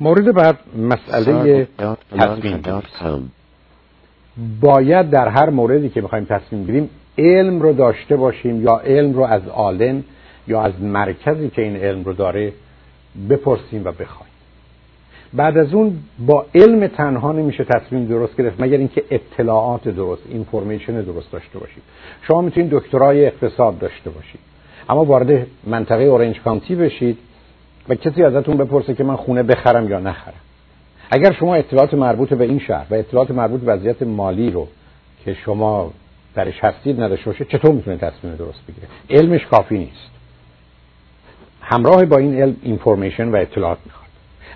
مورد بعد مسئله تصمیم باید در هر موردی که بخوایم تصمیم بگیریم علم رو داشته باشیم یا علم رو از عالم یا از مرکزی که این علم رو داره بپرسیم و بخوایم. بعد از اون با علم تنها نمیشه تصمیم درست گرفت مگر اینکه اطلاعات درست اینفورمیشن درست داشته باشید شما می‌تونید دکترای اقتصاد داشته باشید. اما وارد منطقه اورنج کانتی بشید. و کسی ازتون بپرسه که من خونه بخرم یا نخرم. اگر شما اطلاعات مربوط به این شهر و اطلاعات مربوط به وضعیت مالی رو که شما درش هستید نداشته باشه چطور می‌تونه تصمیم درست بگیره علمش کافی نیست. همراه با این علم اینفورمیشن و اطلاعات می‌خواد.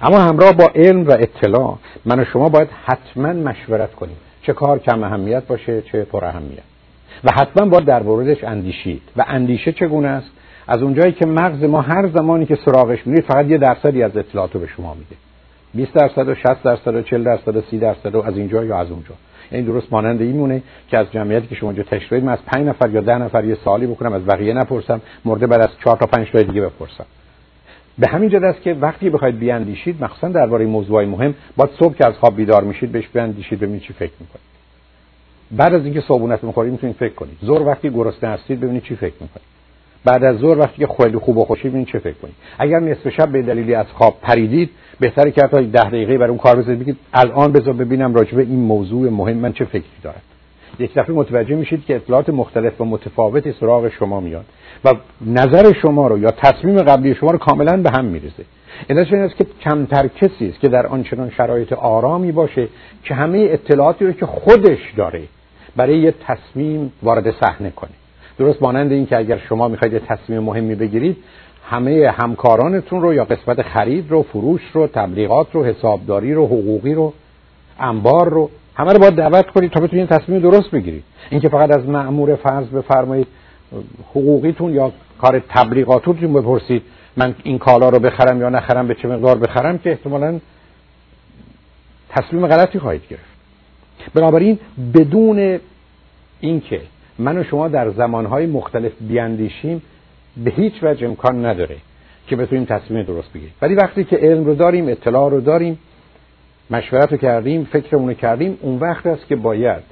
اما همراه با علم و اطلاع من و شما باید حتما مشورت کنیم. چه کار کم اهمیت باشه چه پر اهمیت. و حتما باید در موردش اندیشید. و اندیشه چگونه است؟ از اونجایی که مغز ما هر زمانی که سراغش میرید فقط یه درصدی از اطلاعات رو به شما میده. 20 درصد و 60 درصد و 40 درصد و 30 درصد و از اینجا یا از اونجا. این یعنی درست مانند این مونه که از جمعیتی که شما اینجا تشریح من از 5 نفر یا 10 نفر یه سوالی بکنم از بقیه نپرسم مورد بعد از 4 تا 5 تا دیگه بپرسم. به همین جد است که وقتی بخواید بیاندیشید مخصوصا درباره موضوعی مهم باید صبح که از خواب بیدار میشید بهش بیاندیشید ببینید چی فکر می‌کنید. بعد از اینکه صبحونت می‌خورید می‌تونید فکر کنید. زور وقتی گرسنه هستید ببینید چی فکر می‌کنید. بعد از ظهر وقتی که خیلی خوب و خوشی ببینید چه فکر کنید اگر نصف شب به دلیلی از خواب پریدید بهتره که تا ده دقیقه برای اون کار بذارید. بگید الان بذار ببینم راجع به این موضوع مهم من چه فکری دارم. یک دفعه متوجه میشید که اطلاعات مختلف و متفاوتی سراغ شما میاد و نظر شما رو یا تصمیم قبلی شما رو کاملا به هم می‌رسه علتش این است که کمتر کسی است که در آنچنان شرایط آرامی باشه که همه اطلاعاتی رو که خودش داره برای یه تصمیم وارد صحنه کنه. درست مانند این که اگر شما می‌خواید تصمیم مهمی بگیرید همه همکارانتون رو یا قسمت خرید رو فروش رو تبلیغات رو حسابداری رو حقوقی رو انبار رو همه رو باید دعوت کنید تا بتونید تصمیم درست بگیرید. اینکه فقط از مأمور فرض بفرمایید حقوقیتون یا کار تبلیغاتتون بپرسید من این کالا رو بخرم یا نخرم به چه مقدار بخرم که احتمالا تصمیم غلطی خواهید گرفت. بنابراین بدون اینکه من و شما در زمانهای مختلف بیاندیشیم به هیچ وجه امکان نداره که بتونیم تصمیم درست بگیریم. ولی وقتی که علم رو داریم اطلاع رو داریم مشورت رو کردیم فکرمون رو کردیم اون وقت است که باید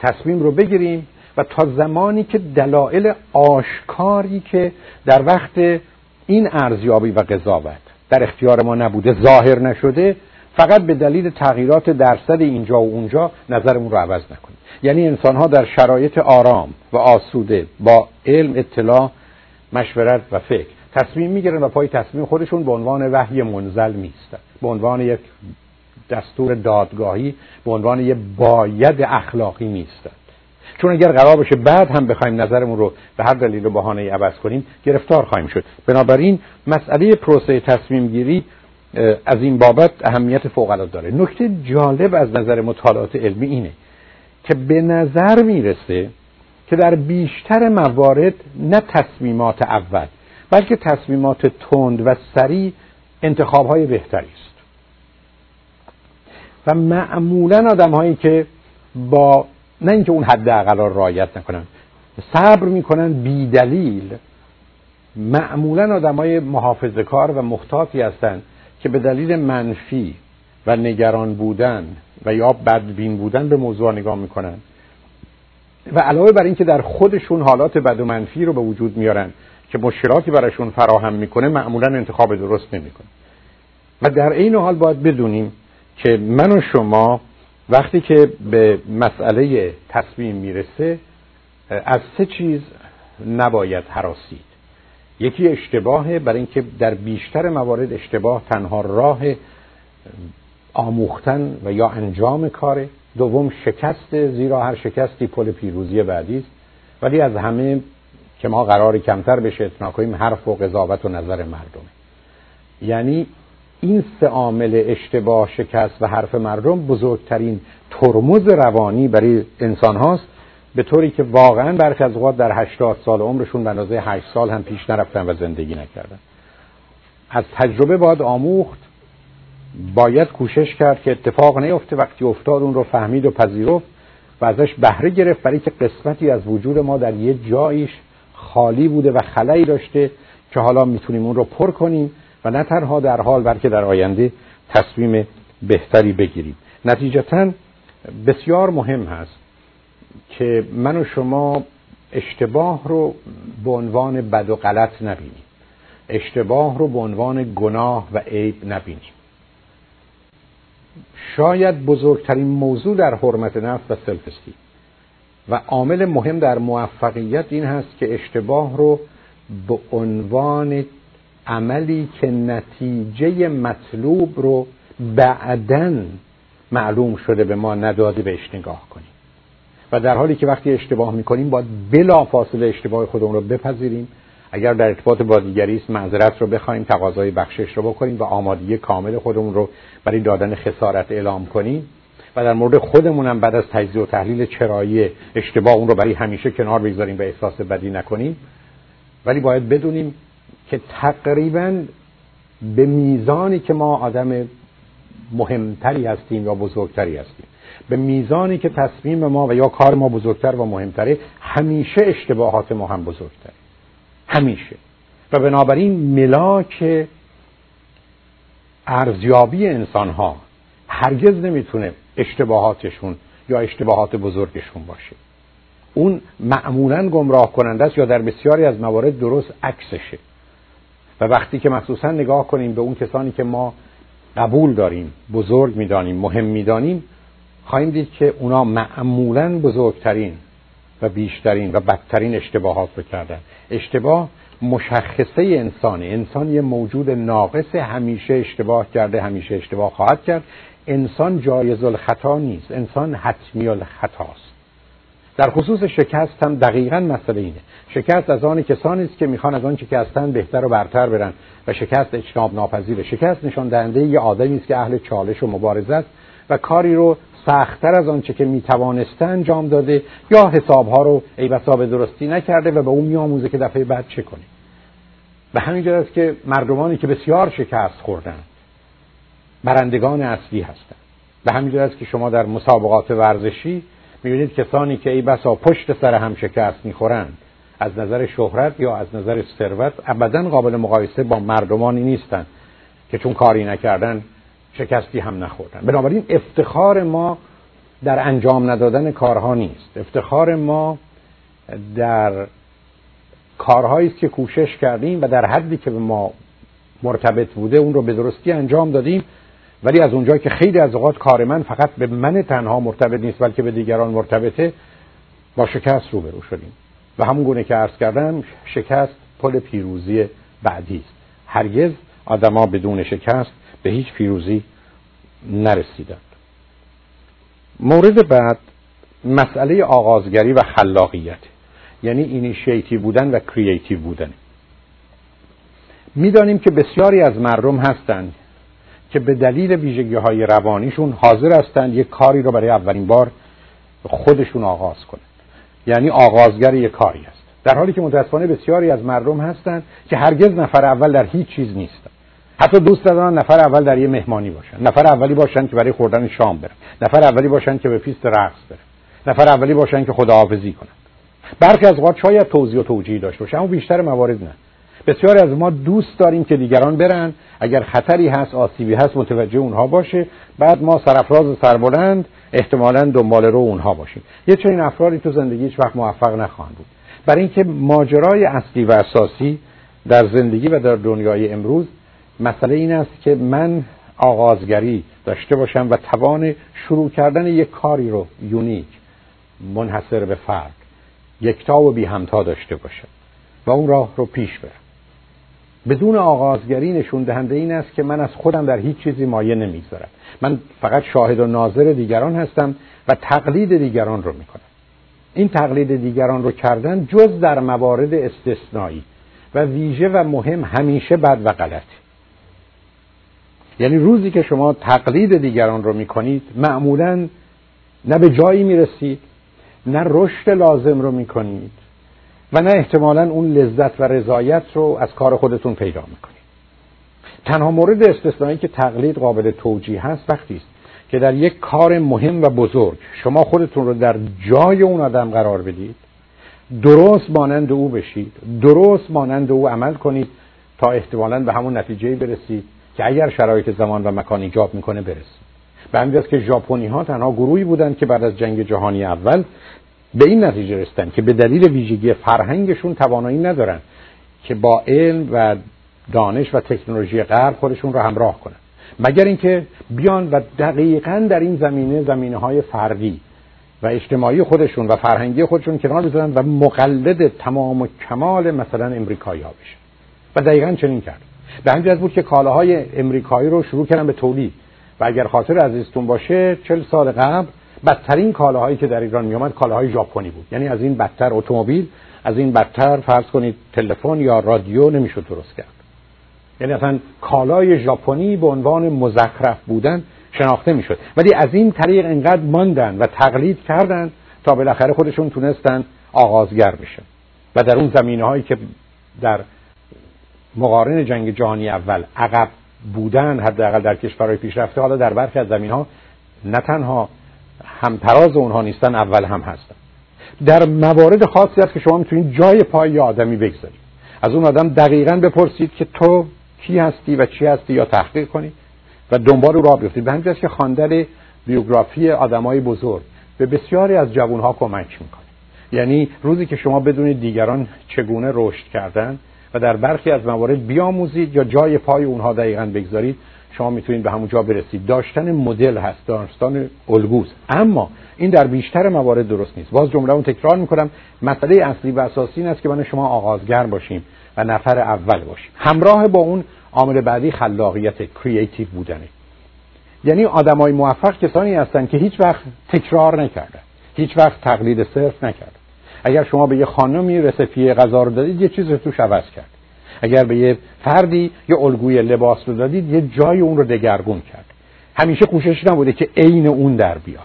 تصمیم رو بگیریم و تا زمانی که دلایل آشکاری که در وقت این ارزیابی و قضاوت در اختیار ما نبوده ظاهر نشده فقط به دلیل تغییرات درصد اینجا و اونجا نظرمون رو عوض نکنیم. یعنی انسان ها در شرایط آرام و آسوده با علم اطلاع مشورت و فکر تصمیم می‌گیرن و پای تصمیم خودشون به عنوان وحی منزل میستن به عنوان یک دستور دادگاهی به عنوان یک باید اخلاقی نیستن چون اگر قرار باشه بعد هم بخوایم نظرمون رو به هر دلیل و بهانه عوض کنیم گرفتار خواهیم شد. بنابراین مسئله پروسه تصمیم گیری از این بابت اهمیت فوق العاده داره. نکته جالب از نظر مطالعات علمی اینه که به نظر می‌رسه که در بیشتر موارد نه تصمیمات اول بلکه تصمیمات تند و سریع انتخاب های بهتری است. و معمولا آدم هایی که با نه اینکه اون حد اقل را رعایت نکنن صبر می‌کنن بی دلیل معمولا آدم های محافظه کار و محتاطی هستند که به دلیل منفی و نگران بودن و یا بدبین بودن به موضوع نگاه می‌کنن. و علاوه بر اینکه در خودشون حالات بد و منفی رو به وجود میارن که مشکلاتی براشون فراهم می‌کنه معمولا انتخاب درست نمی‌کنه و در این حال باید بدونیم که من و شما وقتی که به مسئله تصمیم می‌رسه از سه چیز نباید حراسید یکی اشتباهه برای اینکه در بیشتر موارد اشتباه تنها راه آموختن و یا انجام کاره دوم شکست زیرا هر شکستی پل پیروزی بعدی است. ولی از همه که ما قرار کمتر بشه اتنا کنیم حرف و قضاوت و نظر مردمه. یعنی این سه عامل اشتباه شکست و حرف مردم بزرگترین ترمز روانی برای انسان هاست. به طوری که واقعا برخی از اوقات در 80 سال عمرشون به اندازه 8 سال هم پیش نرفتن و زندگی نکردن. از تجربه باید آموخت باید کوشش کرد که اتفاق نیفته وقتی افتاد اون رو فهمید و پذیرفت و ازش بهره گرفت برای که قسمتی از وجود ما در یه جاییش خالی بوده و خلایی داشته که حالا می‌تونیم اون رو پر کنیم و نه تنها در حال بلکه در آینده تصمیم بهتری بگیریم. نتیجتا بسیار مهم هست که من و شما اشتباه رو به عنوان بد و غلط نبینیم. اشتباه رو به عنوان گناه و عیب نبینیم. شاید بزرگترین موضوع در حرمت نفس و سلفستی. و عامل مهم در موفقیت این هست که اشتباه رو به عنوان عملی که نتیجه مطلوب رو بعدا معلوم شده به ما نداده بهش نگاه کنیم. و در حالی که وقتی اشتباه می‌کنیم باید بلا فاصله اشتباه خودمون رو بپذیریم. اگر در ارتباط با دیگری است معذرت رو بخوایم تقاضای بخشش رو بکنیم و آمادگی کامل خودمون رو برای دادن خسارت اعلام کنیم. و در مورد خودمون هم بعد از تجزیه و تحلیل چرایی اشتباه اون رو برای همیشه کنار بگذاریم و احساس بدی نکنیم. ولی باید بدونیم که تقریبا به میزانی که ما آدم مهمتری هستیم یا بزرگتری هستیم. به میزانی که تصمیم ما و یا کار ما بزرگتر و مهمتره همیشه اشتباهات ما هم بزرگتره. همیشه. و بنابراین ملاک ارزیابی انسان ها هرگز نمی‌تونه اشتباهاتشون یا اشتباهات بزرگشون باشه. اون معمولا گمراه کننده است یا در بسیاری از موارد درست عکسشه. و وقتی که مخصوصا نگاه کنیم به اون کسانی که ما قبول داریم بزرگ می‌دانیم مهم می‌دانیم خواهیم دید که اونا معمولا بزرگترین و بیشترین و بدترین اشتباهات رو کردن. اشتباه مشخصه انسانه. انسان یه موجود ناقص همیشه اشتباه کرده همیشه اشتباه خواهد کرد. انسان جایز الخطا نیست. انسان حتمی الخطاست در خصوص شکست هم دقیقا مسئله اینه. شکست از آن کسانی است که می‌خوان از آنچه که هستن بهتر و برتر برن و شکست اجتناب ناپذیره شکست نشان دهنده یه آدمی است که اهل چالش و مبارزه است و کاری رو سختتر از آنچه که می‌توانسته انجام داده یا حسابها رو ای بسا به درستی نکرده و به اون میآموزه که دفعه بعد چه کنه. و همینجا است که مردمانی که بسیار شکست خوردن برندگان اصلی هستند به همینجا است که شما در مسابقات ورزشی می‌بینید کسانی که ای بسا پشت سر هم شکست می‌خورند از نظر شهرت یا از نظر ثروت ابدا قابل مقایسه با مردمانی نیستند که چون کاری نکردن شکستی هم نخوردن. بنابراین افتخار ما در انجام ندادن کارها نیست. افتخار ما در کارهایی است که کوشش کردیم و در حدی که به ما مرتبط بوده اون رو به درستی انجام دادیم. ولی از اونجایی که خیلی از اوقات کار من فقط به من تنها مرتبط نیست بلکه به دیگران مرتبطه با شکست روبرو شدیم. و همون گونه که عرض کردم شکست پل پیروزی بعدی است. هرگز آدما بدون شکست به هیچ پیروزی نرسیدند مورد بعد مسئله آغازگری و خلاقیت. یعنی اینیشیتیو بودن و creative بودن. می‌دانیم که بسیاری از مردم هستند که به دلیل ویژگی های روانیشون حاضر هستند یک کاری رو برای اولین بار خودشون آغاز کنند یعنی آغازگر یک کاری است در حالی که متاسفانه بسیاری از مردم هستند که هرگز نفر اول در هیچ چیز نیستند حتی دوست دارن نفر اول در یه مهمانی باشن. نفر اولی باشن که برای خوردن شام برن. نفر اولی باشن که به پیست رقص برن. نفر اولی باشن که خداحافظی کنن. برخی از اوقات شاید توضیح و توجیهی داشته باشه اما بیشتر موارد نه. بسیاری از ما دوست داریم که دیگران برن. اگر خطری هست آسیبی هست متوجه اونها باشه. بعد ما سرفراز سربلند احتمالا دنبال رو اونها باشیم. یه چنین افرادی تو زندگی هیچ وقت موفق نخواهند بود. برای اینکه ماجرای اصلی و اساسی در زندگی و در دنیای امروز مسئله این است که من آغازگری داشته باشم و توان شروع کردن یک کاری رو یونیک منحصر به فرد یکتا و بی همتا داشته باشم و اون راه رو پیش برم. بدون آغازگری نشون دهنده این است که من از خودم در هیچ چیزی مایه نمی‌گذارم. من فقط شاهد و ناظر دیگران هستم و تقلید دیگران رو می‌کنم. این تقلید دیگران رو کردن جز در موارد استثنایی و ویژه و مهم همیشه بد و غلطه. یعنی روزی که شما تقلید دیگران رو می‌کنید معمولا نه به جایی می‌رسید نه رشد لازم رو می‌کنید و نه احتمالا اون لذت و رضایت رو از کار خودتون پیدا می‌کنید. تنها مورد استثنایی که تقلید قابل توجیه هست وقتی است که در یک کار مهم و بزرگ شما خودتون رو در جای اون آدم قرار بدید درست مانند او بشید درست مانند او عمل کنید تا احتمالا به همون نتیجه برسید که اگر شرایط زمان و مکان ایجاب می‌کنه برسیم به همین که ژاپنی ها تنها گروهی بودند که بعد از جنگ جهانی اول به این نتیجه رسیدن که به دلیل ویژگی فرهنگشون توانایی ندارن که با علم و دانش و تکنولوژی غرب خودشون رو همراه کنن. مگر اینکه بیان و دقیقا در این زمینه زمینه های فردی و اجتماعی خودشون و فرهنگی خودشون کنار بذارن و مقلد تمام و کمال مثلا امریکایی ها بشن. و دقیقا چنین کرد. به همین بود که کالاهای امریکایی رو شروع کردن به تولید. و اگر خاطر عزیزتون باشه چل سال قبل بدترین کالاهایی که در ایران میومد کالاهای ژاپنی بود. یعنی از این بدتر اتومبیل از این بدتر فرض کنید تلفن یا رادیو نمی‌شد درست کرد. یعنی اصلا کالای ژاپنی به عنوان مزخرف بودن شناخته می‌شد. ولی از این طریق انقدر ماندن و تقلید کردند تا بالاخره خودشون تونستن آغازگر بشن. و در اون زمینه هایی که در مقارن جنگ جهانی اول. عقب بودن حداقل در کشورهای پیشرفته حالا در برخی از زمین ها نه تنها همتراز اونها نیستن اول هم هستن. در موارد خاصی هست که شما می‌تونید جای پای آدمی بگذارید. از اون آدم دقیقا بپرسید که تو کی هستی و چی هستی یا تحقیق کنید و دنبال را بیفتید. به همین که خواندن بیوگرافی آدمای بزرگ به بسیاری از جوانها کمک می‌کنه. یعنی روزی که شما بدونید دیگران چگونه رشد کردن و در برخی از موارد بیاموزید یا جای پای اونها دقیقا بگذارید شما می‌تونید به همون جا برسید. داشتن مدل هست داشتن الگوز اما این در بیشتر موارد درست نیست. باز جمله اون تکرار می‌کنم. مسئله اصلی و اساسی این است که من شما آغازگر باشیم و نفر اول باشیم. همراه با اون عامل بعدی خلاقیت کریتیو بودنه. یعنی آدمای موفق کسانی هستند که هیچ وقت تکرار نکردن. هیچ وقت تقلید صرف نکردن. اگر شما به یه خانمی رسپی غذا رو دادید یه چیز رو توش عوض کرد. اگر به یه فردی یه الگوی لباس رو دادید یه جای اون رو دگرگون کرد. همیشه کوشش نبوده که عین اون در بیاد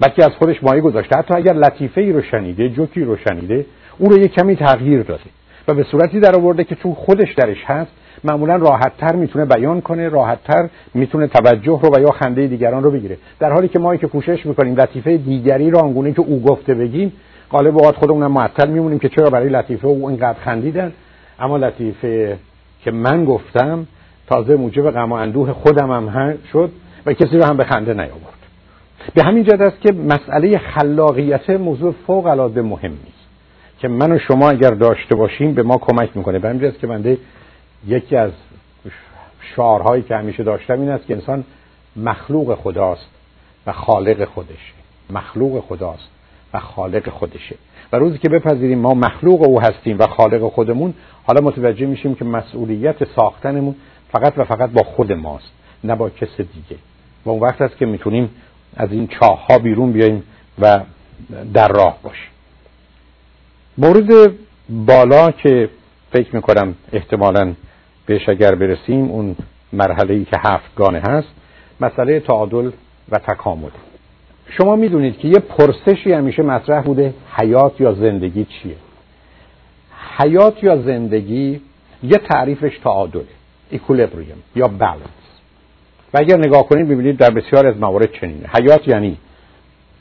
بلکه از خودش مایه گذاشته. حتی اگر لطیفه ای رو شنیده جوکی رو شنیده اون رو یه کمی تغییر داده. و به صورتی در آورده که چون خودش درش هست معمولا راحتتر می‌تونه بیان کنه راحتتر می‌تونه توجه رو و یا خنده دیگران رو بگیره. در حالی که ما که کوشش می‌کنیم لطیفه دیگری رو آنگونه که او گفته بگیم غالب اوقات خودمون معطل میمونیم که چرا برای لطیفه او اینقدر خندیدن. اما لطیفه که من گفتم تازه موجب غم و اندوه خودم هم شد و کسی رو هم به خنده نیاورد. به همین جد است که مسئله خلاقیت موضوع فوق العاده مهم نیست. که من و شما اگر داشته باشیم به ما کمک می‌کنه. به همین که بنده یکی از شعارهایی که همیشه داشتم این است که انسان مخلوق خداست و خالق خودشه. مخلوق خداست. و خالق خودشه. و روزی که بپذیریم ما مخلوق او هستیم و خالق خودمون حالا متوجه میشیم که مسئولیت ساختنمون فقط و فقط با خود ماست نه با کس دیگه. و اون وقت است که می‌تونیم از این چاه ها بیرون بیاییم و در راه باشیم. مورد بالا که فکر می‌کنم احتمالا بهش اگر برسیم اون مرحله ای که هفتگانه هست مسئله تعادل و تکامل. شما می‌دونید که یه پرسشی همیشه مطرح بوده حیات یا زندگی چیه؟ حیات یا زندگی یه تعریفش تعادله اکولبریم یا بالانس و اگر نگاه کنید ببینید در بسیار از موارد چنینه. حیات یعنی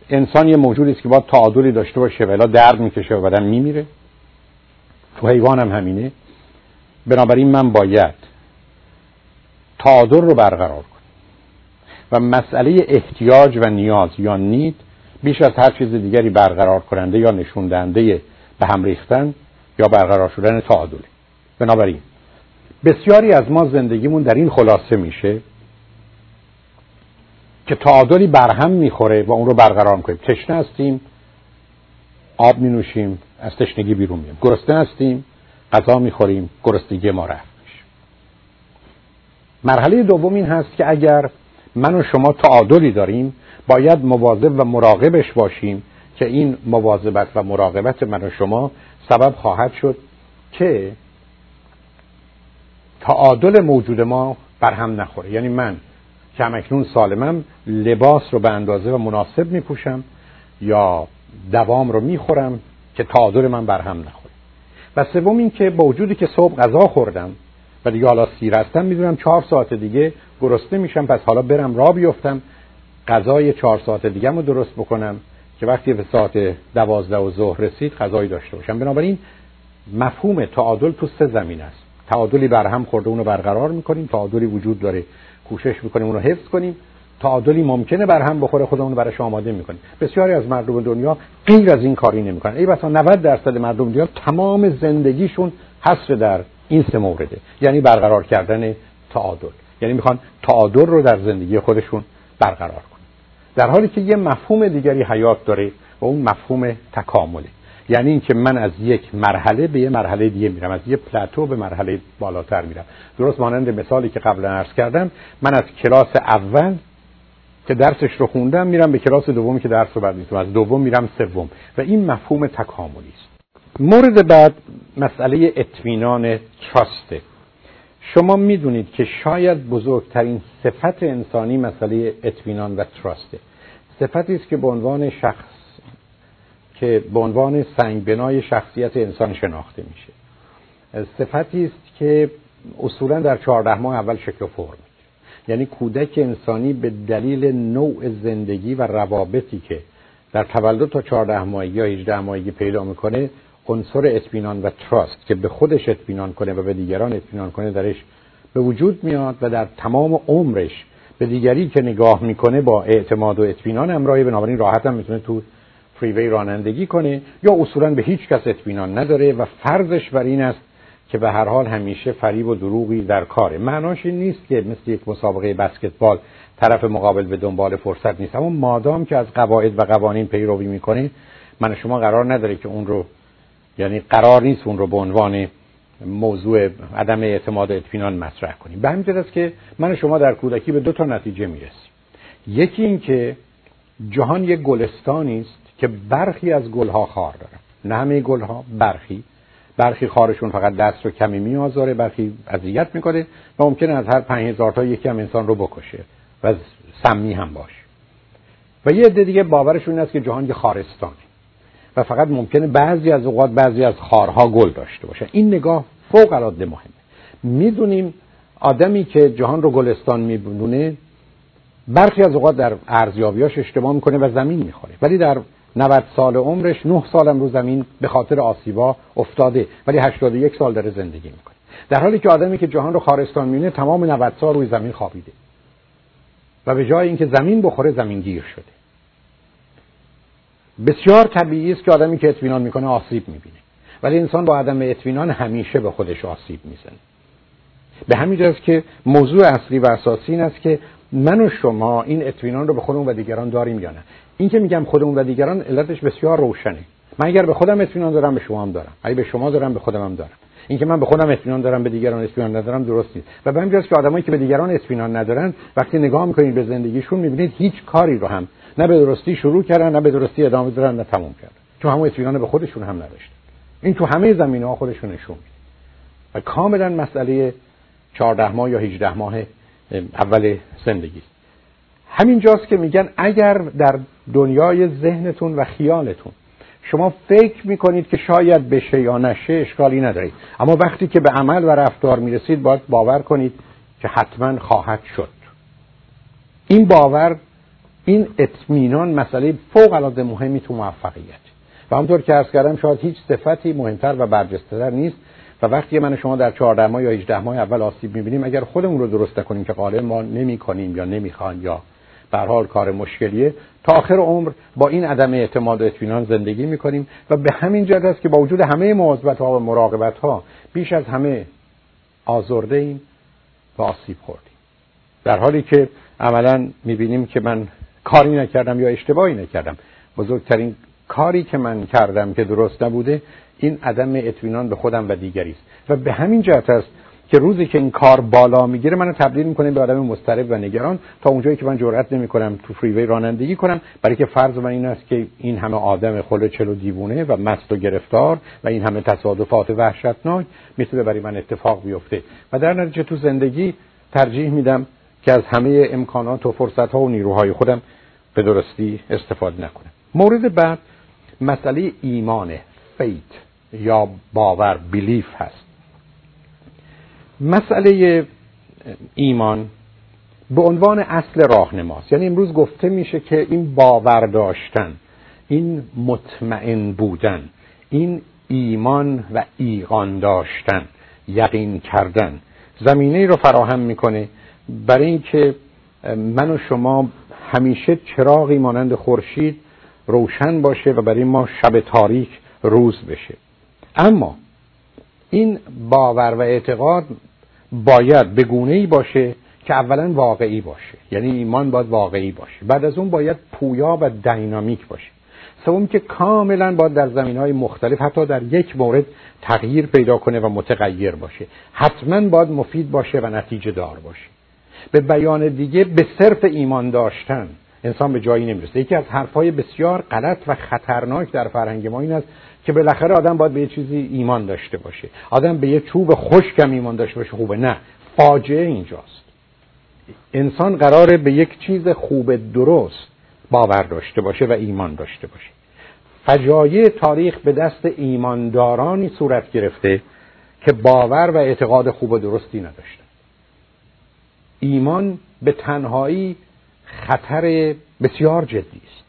انسان یه موجودی است که باید تعادلی داشته باشه ولی درد می‌کشه و بدن میمیره. تو حیوان هم همینه. بنابراین من باید تعادل رو برقرار و مسئله احتیاج و نیاز یا نید بیش از هر چیز دیگری برقرار کننده یا نشون دهنده به هم ریختن یا برقرار شدن تعادل بنابراین بسیاری از ما زندگیمون در این خلاصه میشه که تعادلی برهم می‌خوره و اون رو برقرار می‌کنیم. تشنه هستیم آب می نوشیم از تشنگی بیرون مییم گرسنه هستیم غذا می‌خوریم گرسنگی ما رفت مرحله دوم این هست که اگر من و شما تعادلی داریم باید مواظب و مراقبش باشیم که این مواظبت و مراقبت من و شما سبب خواهد شد که تعادل موجود ما بر هم نخوره. یعنی من که اکنون سالمم لباس رو به اندازه و مناسب میپوشم یا دوام رو می‌خورم که تعادل من بر هم نخوره. و سوم این که با وجودی که صبح غذا خوردم و دیگه حالا سیر هستم می‌دونم چهار ساعت دیگه گرسنه میشم پس حالا برم را بیفتم. غذای چهار ساعت دیگه رو درست بکنم که وقتی به ساعت دوازده و ظهر رسید غذایی داشته باشم. بنابراین مفهوم تعادل تو سه زمین است. تعادلی بر هم خورده اونو برقرار می‌کنیم. تعادلی وجود داره کوشش می‌کنیم اونو حفظ کنیم. تعادلی ممکنه بر هم بخوره خودمون براش آماده می‌کنیم. بسیاری از مردم دنیا غیر از این کاری نمی‌کنن. ای بسا 90 درصد مردم دنیا تمام زندگیشون حصر در این سه مورده یعنی برقرار کردن تعادل. یعنی می‌خوان تعادل رو در زندگی خودشون برقرار کنن. در حالی که یه مفهوم دیگری حیات داره و اون مفهوم تکامله. یعنی اینکه من از یک مرحله به یه مرحله دیگه میرم از یه پلاتو به مرحله بالاتر میرم. درست مانند مثالی که قبلا عرض کردم من از کلاس اول که درسش رو خوندم میرم به کلاس دومی که درس رو بعد می‌تونم از دوم میرم سوم. و این مفهوم تکاملی است. مورد بعد مسئله اطمینان تراسته شما می‌دونید که شاید بزرگترین صفت انسانی مسئله اطمینان و تراسته. صفتی است که به عنوان شخص که به عنوان سنگ بنای شخصیت انسان شناخته میشه. صفتی است که اصولا در چهارده ماه اول شکل فرم یعنی کودک انسانی به دلیل نوع زندگی و روابطی که در تولد تا 14 ماهگی یا 18 ماهگی پیدا می‌کنه عنصر اطمینان و تراست که به خودش اطمینان کنه و به دیگران اطمینان کنه درش به وجود میاد و در تمام عمرش به دیگری که نگاه می‌کنه با اعتماد و اطمینان همراهی بنابراین راحت هم می‌تونه تو فریوی رانندگی کنه یا اصولا به هیچ کس اطمینان نداره و فرضش بر این است که به هر حال همیشه فریب و دروغی در کاره. معناش این نیست که مثل یک مسابقه بسکتبال طرف مقابل به دنبال فرصت نیست. اما مادام که از قواعد و قوانین پیروی می‌کنه من شما قرار نداره که اون رو یعنی قرار نیست اون رو به عنوان موضوع عدم اعتماد و اطمینان مطرح کنیم. به همین است که من شما در کودکی به دو تا نتیجه می‌رسیم. یکی این که جهان یک گلستانی است که برخی از گلها خار دارن نه همه گلها برخی. برخی خارشون فقط دست رو کمی میآزاره برخی اذیت می‌کنه و ممکنه از هر پنج هزار تا یکی هم انسان رو بکشه و سمی هم باشه. و یه عده دیگه باورشون است که جهان یه خارستانه و فقط ممکنه بعضی از اوقات بعضی از خارها گل داشته باشه. این نگاه فوق العاده مهمه. می‌دونیم آدمی که جهان رو گلستان میبونه برخی از اوقات در ارزیابیاش اشتباه می‌کنه و زمین می‌خوره. ولی در 90 سال عمرش 9 سالم رو زمین به خاطر آسیبا افتاده. ولی 81 سال داره زندگی می‌کنه. در حالی که آدمی که جهان رو خارستان میونه تمام 90 سال روی زمین خوابیده. و به جای اینکه زمین بخوره زمین گیر شده. بسیار طبیعی است که آدمی که اطمینان می‌کنه آسیب می‌بینه. ولی انسان با عدم اطمینان همیشه به خودش آسیب می‌زنه. به همین جاست که موضوع اصلی و اساسی این است که من و شما این اطمینان رو به خودمون و دیگران داریم یا نه. این که میگم خودمون و دیگران علتش بسیار روشنه. من اگر به خودم اطمینان دارم به شما هم دارم. اگه به شما دارم به خودم هم دارم. این که من به خودم اطمینان دارم به دیگران اطمینان ندارم درست نیست. و به همین که آدمایی که به دیگران اطمینان ندارن وقتی نگاه می‌کنید به زندگیشون می‌بینید هیچ کاری رو هم نه به درستی شروع کردن نه به درستی ادامه دادن نه تموم کردن. چون همون اطمینان به خودشون هم نداشتن. این تو همه زمینه ها خودشون نشون و کاملا مسئله 14 ماه یا 18 ماه اول زندگی. همین جاست که میگن اگر در دنیای ذهنتون و خیالتون شما فکر می‌کنید که شاید بشه یا نشه اشکالی ندارید اما وقتی که به عمل و رفتار می‌رسید باید باور کنید که حتما خواهد شد. این باور این اطمینان مسئله فوق العاده مهمی تو موفقیت. و همطور که ارز کردم شاید هیچ صفتی مهمتر و برجسته‌تر نیست. و وقتی من شما در 14 ماه یا 18 ماه اول آسیب می‌بینیم اگر خودمون رو درست نکنیم که غالب ما نمی کنیم یا نمی‌خوان یا به حال کار مشکلیه تا آخر عمر با این عدم اعتماد و اطمینان زندگی می‌کنیم. و به همین جهت است که با وجود همه مواظبت ها و مراقبت ها بیش از همه آزرده ایم و آسیب خوردیم. در حالی که عملا می‌بینیم که من کاری نکردم یا اشتباهی نکردم. بزرگترین کاری که من کردم که درست نبوده این عدم اطمینان به خودم و دیگری است. و به همین جهت است که روزی که این کار بالا می‌گیره منو تبدیل می‌کنه به آدم مضطرب و نگران تا اونجایی که من جرئت نمی‌کنم تو فریوی رانندگی کنم. برای که فرض من این است که این همه آدم خل چلو دیوونه و مست و گرفتار و این همه تصادفات وحشتناک می‌تونه برای من اتفاق بیفته. و در نتیجه تو زندگی ترجیح میدم که از همه امکانات و فرصت ها و نیروهای خودم به درستی استفاده نکنم مورد بعد مسئله ایمانه فیت یا باور بیلیف هست. مسئله ایمان به عنوان اصل راهنماست. یعنی امروز گفته میشه که این باور داشتن این مطمئن بودن این ایمان و ایقان داشتن یقین کردن زمینه رو فراهم می‌کنه برای اینکه من و شما همیشه چراغی مانند خورشید روشن باشه و برای ما شب تاریک روز بشه. اما این باور و اعتقاد باید به گونه ای باشه که اولا واقعی باشه. یعنی ایمان باید واقعی باشه. بعد از اون باید پویا و دینامیک باشه. سوم که کاملا باید در زمین های مختلف حتی در یک مورد تغییر پیدا کنه و متغیر باشه. حتما باید مفید باشه و نتیجه دار باشه. به بیان دیگه به صرف ایمان داشتن. انسان به جایی نمی‌رسه. یکی از حرفهای بسیار غلط و خطرناک در فرهنگ ما این است که بالاخره آدم باید به یه چیزی ایمان داشته باشه. آدم به یه چوب خشکم ایمان داشته باشه. خوبه. نه. فاجعه اینجاست. انسان قراره به یک چیز خوب درست باور داشته باشه و ایمان داشته باشه. فجایع تاریخ به دست ایماندارانی صورت گرفته که باور و اعتقاد خوب و درستی نداشتن. ایمان به تنهایی خطر بسیار جدی است.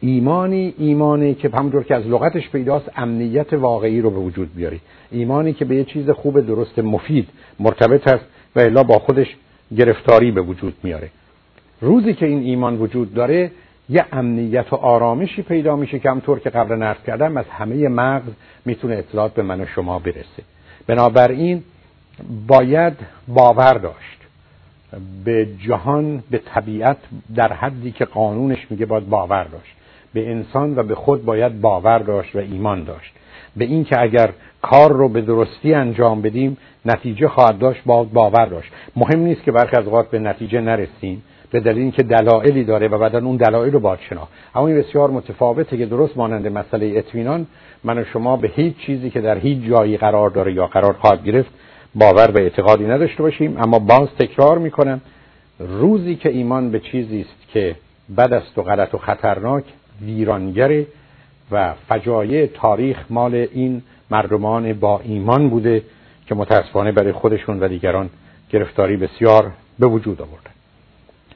ایمانی ایمانی که همونطور که از لغتش پیداست امنیت واقعی رو به وجود بیاری. ایمانی که به یه چیز خوب درست مفید مرتبط است و الا با خودش گرفتاری به وجود میاره. روزی که این ایمان وجود داره یه امنیت و آرامشی پیدا میشه که همطور که قبل نرد کردم از همه مغز می‌تونه اطلاعات به من و شما برسه. بنابراین باید باور داشت. به جهان به طبیعت در حدی که قانونش میگه باید باور داشت. به انسان و به خود باید باور داشت و ایمان داشت. به این که اگر کار رو به درستی انجام بدیم نتیجه خواهد داشت باید باور داشت. مهم نیست که برخی از اوقات به نتیجه نرسیم به دلیل اینکه دلایلی داره و بعدا اون دلایل رو باید شنا اما این بسیار متفاوته که درست مانند مسئله اطمینان من و شما به هیچ چیزی که در هیچ جایی قرار داره یا قرار خواهد گرفت باور و اعتقادی نداشته باشیم اما باز تکرار می‌کنم روزی که ایمان به چیزی است که بد است و غلط و خطرناک ویرانگر و فجایع تاریخ مال این مردمان با ایمان بوده که متاسفانه برای خودشون و دیگران گرفتاری بسیار به وجود آورده.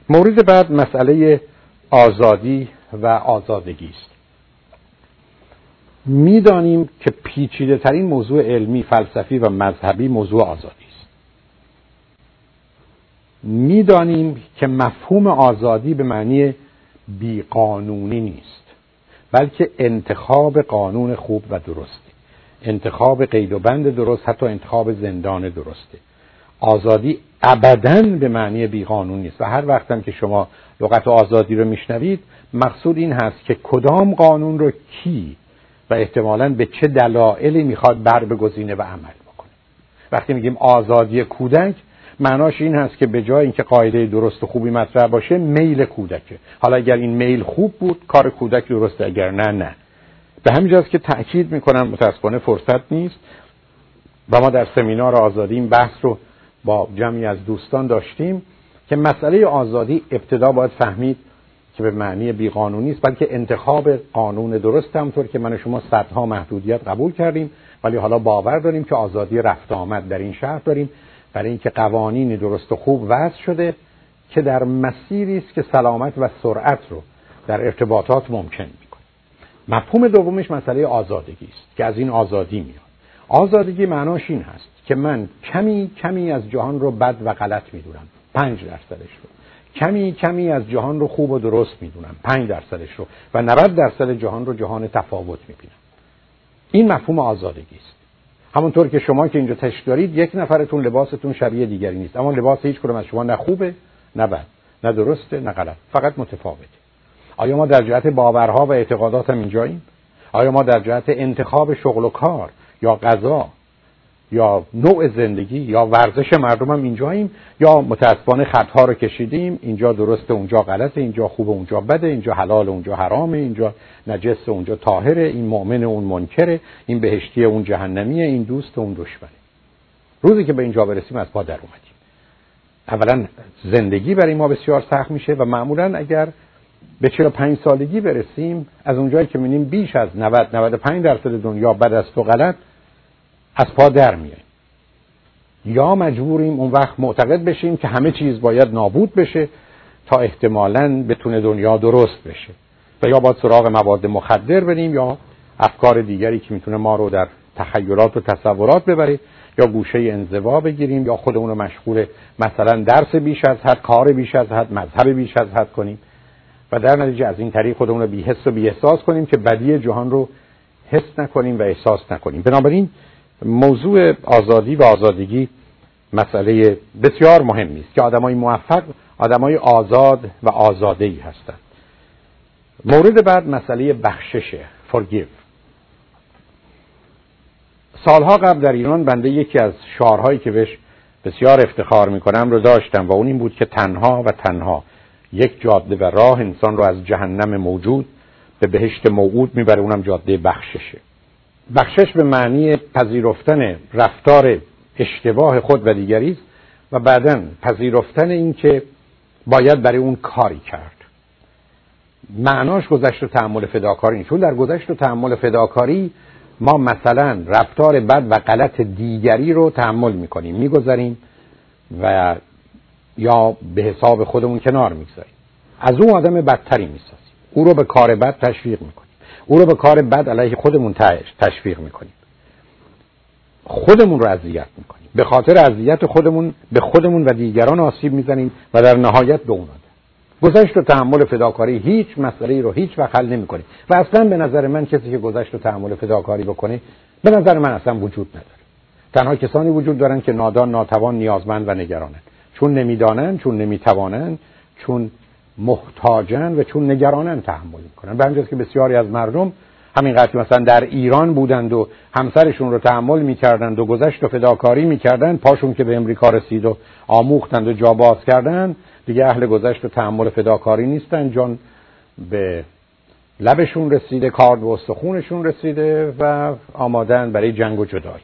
مورد بعد مسئله آزادی و آزادگی است. می‌دانیم که پیچیده ترین موضوع علمی فلسفی و مذهبی موضوع آزادی است. می‌دانیم که مفهوم آزادی به معنی بیقانونی نیست بلکه انتخاب قانون خوب و درسته. انتخاب قید و بند درست حتی انتخاب زندان درسته. آزادی ابدا به معنی بیقانون نیست و هر وقتم که شما لغت آزادی رو میشنوید مقصود این هست که کدام قانون رو کی و احتمالا به چه دلایلی می‌خواد بر بگزینه و عمل بکنه. وقتی میگیم آزادی کودک معناش این هست که به جای اینکه قاعده درست و خوبی مطرح باشه میل کودکه. حالا اگر این میل خوب بود کار کودک درسته اگر نه نه. به همین جاست که تأکید می‌کنم متاسفانه فرصت نیست. و ما در سمینار آزادی این بحث رو با جمعی از دوستان داشتیم که مسئله آزادی ابتدا باید فهمید که به معنی بیقانونی است بلکه انتخاب قانون درست همطور که من شما صدها محدودیت قبول کردیم ولی حالا باور داریم که آزادی رفت آمد در این شهر داریم برای اینکه قوانین درست و خوب وضع شده که در مسیری است که سلامت و سرعت رو در ارتباطات ممکن می‌کنه. مفهوم دومش مسئله آزادگی است که از این آزادی میاد. آزادگی معناش این هست که من کمی کمی از جهان رو بد و غلط می‌دونم. پنج درصدش رو. کمی کمی از جهان رو خوب و درست می‌دونم. پنج درصدش رو و 90 درصد جهان رو جهان تفاوت می‌بینم. این مفهوم آزادگی است. همونطور که شما که اینجا تشک دارید یک نفرتون لباستون شبیه دیگری نیست. اما لباس هیچ کدوم از شما نه خوبه نه بد نه درسته نه غلط. فقط متفاوته. آیا ما در جهت باورها و اعتقادات هم اینجاییم؟ آیا ما در جهت انتخاب شغل و کار یا غذا یا نوع زندگی یا ورزش مردم هم اینجاییم یا متاسفانه خطها رو کشیدیم. اینجا درسته اونجا غلطه اینجا خوبه اونجا بده اینجا حلال اونجا حرامه اینجا نجس اونجا طاهره این مؤمن اون منکره این بهشتی اون جهنمیه این دوست اون دشمنه روزی که به اینجا برسیم از پا در اومدیم. اولا زندگی برای ما بسیار سخت میشه و معمولا اگر به 45 سالگی برسیم از اونجایی که می‌بینیم بیش از 90 95 درصد دنیا بد است و غلط از پا در میاییم یا مجبوریم اون وقت معتقد بشیم که همه چیز باید نابود بشه تا احتمالا بتونه دنیا درست بشه و یا باید سراغ مواد مخدر بریم یا افکار دیگری که می‌تونه ما رو در تخیلات و تصورات ببره یا گوشه انزوا بگیریم یا خودمون رو مشغول مثلا درس بیش از حد کار بیش از حد مذهب بیش از حد کنیم و در نتیجه از این طریق خودمون رو بی حس و بی احساس کنیم که بدی جهان رو حس نکنیم و احساس نکنیم. بنابراین موضوع آزادی و آزادگی مسئله بسیار مهمی است که آدمای موفق آدمای آزاد و آزاده ای هستند. مورد بعد مسئله بخششه forgive. سالها قبل در ایران بنده یکی از شعارهایی که بهش بسیار افتخار می‌کنم رو داشتم و اون این بود که تنها و تنها یک جاده و راه انسان رو از جهنم موجود به بهشت موعود می‌بره اونم جاده بخششه. بخشش به معنی پذیرفتن رفتار اشتباه خود و دیگری است و بعدا پذیرفتن این که باید برای اون کاری کرد. معناش گذشت و تحمل فداکاری نیست. چون در گذشت و تحمل فداکاری ما مثلا رفتار بد و غلط دیگری رو تحمل می‌کنیم می‌گذاریم و یا به حساب خودمون کنار می‌گذاریم. از اون آدم بدتری می‌سازیم. او رو به کار بد تشویق می‌کنیم. او رو به کار بد علیه خودمون تشویق می‌کنیم. خودمون رو اذیت می‌کنیم. به خاطر اذیت خودمون به خودمون و دیگران آسیب می‌زنیم و در نهایت به اون گذشت و تحمل فداکاری هیچ مسئله رو هیچ وقت حل نمی‌کنه. و اصلا به نظر من کسی که گذشت و تحمل فداکاری بکنه به نظر من اصلا وجود نداره. تنها کسانی وجود دارن که نادان ناتوان نیازمند و نگرانند چون نمی‌دانند چون نمی‌توانند چون محتاجن و چون نگرانن تحمل می‌کنن. به که بسیاری از مردم همین که مثلا در ایران بودند و همسرشون رو تحمل می‌کردند و گذشت و فداکاری می‌کردند پاشون که به امریکا رسید و آموختند و جا باز کردند دیگه اهل گذشت و تحمل فداکاری نیستن. جان به لبشون رسیده کارد و استخونشون رسیده و آمادن برای جنگ و جدایی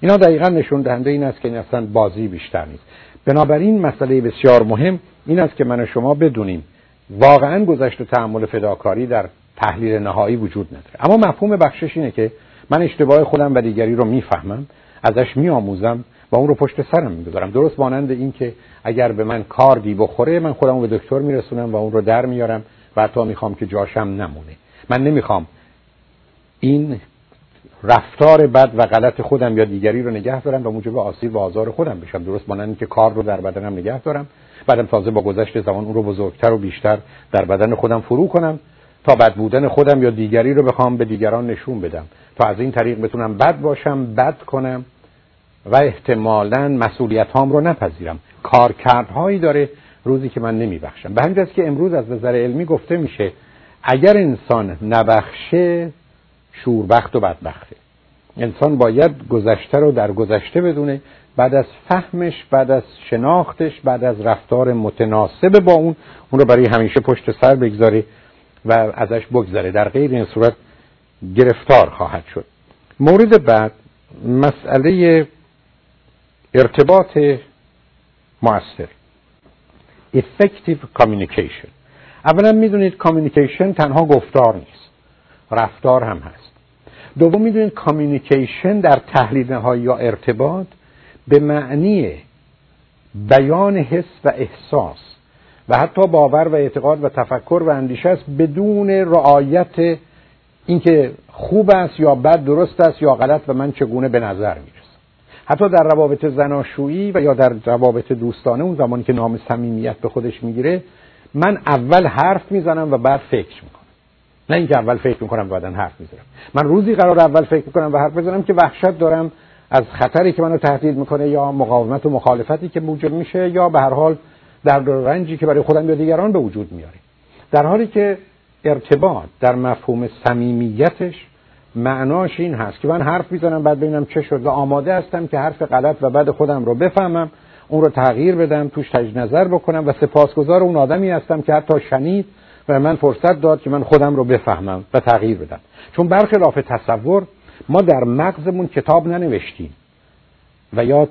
اینا دقیقا نشون دهنده این است که این اصلا بازی بیشتر نیست. بنابراین مسئله بسیار مهم این است که من و شما بدونیم واقعا گذشت و تحمل فداکاری در تحلیل نهایی وجود نداره. اما مفهوم بخشش اینه که من اشتباه خودم و دیگری رو می‌فهمم ازش میآموزم و اون رو پشت سرم می‌گذارم. درست مانند این که اگر به من کاردی بخوره من خودم به دکتر میرسونم و اون رو در میارم و حتی می‌خوام که جاشم نمونه. من نمی‌خوام این رفتار بد و غلط خودم یا دیگری رو نگه دارم و موجب آسیب و آزار خودم بشم. درست مانند که کار رو در بدنم نگه دارم بعدم تازه با گذشت زمان اون رو بزرگتر و بیشتر در بدن خودم فرو کنم تا بد بودن خودم یا دیگری رو بخوام به دیگران نشون بدم. تا از این طریق بتونم بد باشم بد کنم و احتمالا مسئولیت هام رو نپذیرم. کارکردهایی داره روزی که من نمیبخشم. به همین که امروز از نظر علمی گفته میشه اگر انسان نبخشه شوربخت و بدبخته. انسان باید گذشته رو در گذشته بدونه بعد از فهمش بعد از شناختش بعد از رفتار متناسب با اون اون رو برای همیشه پشت سر بگذاره و ازش بگذره. در غیر این صورت گرفتار خواهد شد. مورد بعد مسئله ارتباط مؤثر. Effective communication. اولا می‌دونید communication تنها گفتار نیست. رفتار هم هست. دوم می‌دونید communication در تحلیل نهایی یا ارتباط به معنی بیان حس و احساس و حتی باور و اعتقاد و تفکر و اندیشه است بدون رعایت اینکه خوب است یا بد درست است یا غلط و من چگونه به نظر می‌رسم. حتی در روابط زناشویی و یا در روابط دوستانه اون زمانی که نام صمیمیت به خودش می‌گیره من اول حرف می‌زنم و بعد فکر می‌کنم. نه اینکه اول فکر می‌کنم و بعدا حرف می‌زنم. من روزی قرار اول فکر می‌کنم و حرف بزنم که وحشت دارم از خطری که منو تهدید می‌کنه یا مقاومت و مخالفتی که موجب میشه یا به هر حال در رنجی که برای خودم یا دیگران به وجود میاره. در حالی که ارتباط در مفهوم صمیمیتش معناش این هست که من حرف می‌زنم بعد ببینم چه شد و آماده هستم که حرف غلط و بعد خودم رو بفهمم اون رو تغییر بدم توش تجدید نظر بکنم و سپاسگزار اون آدمی هستم که حتی شنید و من فرصت داد که من خودم رو بفهمم و تغییر بدم. چون برخلاف تصور ما در مغزمون کتاب ننوشتیم و یا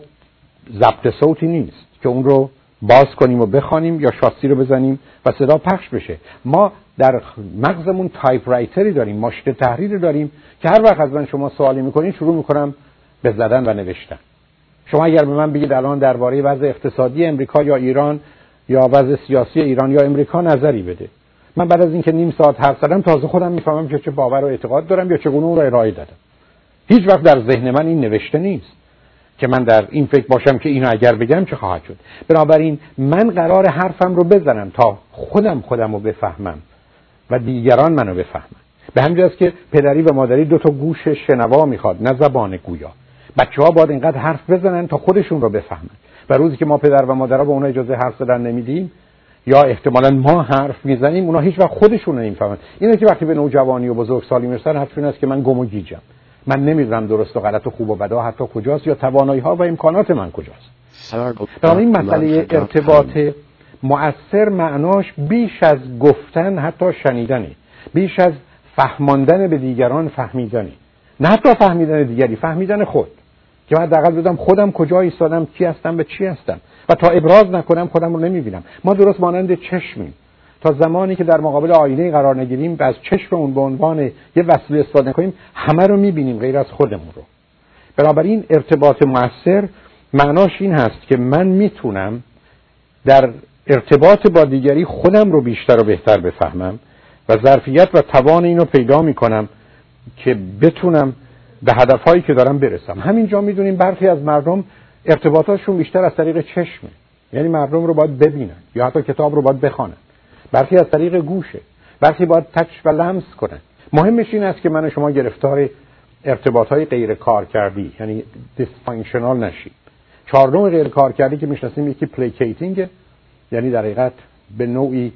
ضبط صوتی نیست که اون رو باز کنیم و بخوانیم یا شاسی رو بزنیم و صدا پخش بشه. ما در مغزمون typewriter ی داریم ماشین تحریر داریم که هر وقت از من شما سوالی می‌کنید شروع می‌کنم به زدن و نوشتن. شما اگر به من بگید الان درباره وضع اقتصادی امریکا یا ایران یا وضع سیاسی ایران یا امریکا نظری بده. من بعد از اینکه نیم ساعت حرف زدم تازه خودم می‌فهمم که چه باور و اعتقاد دارم یا چگونه اون رو ارائه دادم. هیچ وقت در ذهن من این نوشته نیست که من در این فکر باشم که اینو اگر بگم چه خواهد شد. بنابراین من قرار حرفم رو بزنم تا خودم خودم رو بفهمم و دیگران منو بفهمن. به همین که پدری و مادری دو تا گوش شنوا می‌خواد نه زبان گویا. بچه ها باید اینقدر حرف بزنن تا خودشون رو بفهمن. و روزی که ما پدر و مادرها به اونها اجازه حرف زدن نمیدیم یا احتمالا ما حرف می‌زنیم اونا هیچ وقت خودشون نمی‌فهمن. اینه که وقتی به نوجوانی و بزرگسالی می‌رسن حرفشون است که من گم و گیجم. من نمی‌دونم درست و غلط و خوب و بدا حتی کجاست یا توانایی ها و امکانات من کجاست. این مسئله ارتباط مؤثر معناش بیش از گفتن حتی شنیدنه بیش از فهماندن به دیگران فهمیدنه نه حتی فهمیدن دیگری فهمیدن خود. که من حداقل بدم خودم کجا ایستادم کی هستم به چی هستم. و تا ابراز نکنم خودم رو نمی‌بینم. ما درست مانند چشمیم. زمانی که در مقابل آینه قرار نگیریم و از چشم اون به عنوان یه وسیله استفاده کنیم همه رو می‌بینیم غیر از خودمون رو. بنابراین ارتباط موثر معناش این هست که من می‌تونم در ارتباط با دیگری خودم رو بیشتر و بهتر بفهمم و ظرفیت و توان اینو پیدا می‌کنم که بتونم به هدفهایی که دارم برسم. همینجا می‌دونیم برخی از مردم ارتباطاتشون بیشتر از طریق چشمه. یعنی مردم رو باید ببینن یا حتی کتاب رو باید بخوانن. برخی از طریق گوشه. برخی باید touch و لمس کنن. مهمش این است که من شما گرفتار ارتباط های غیر کار کردی یعنی dysfunctional نشید چهار فرم غیر کار کردی که می‌شناسیم یکی placating یعنی در حقیقت به نوعی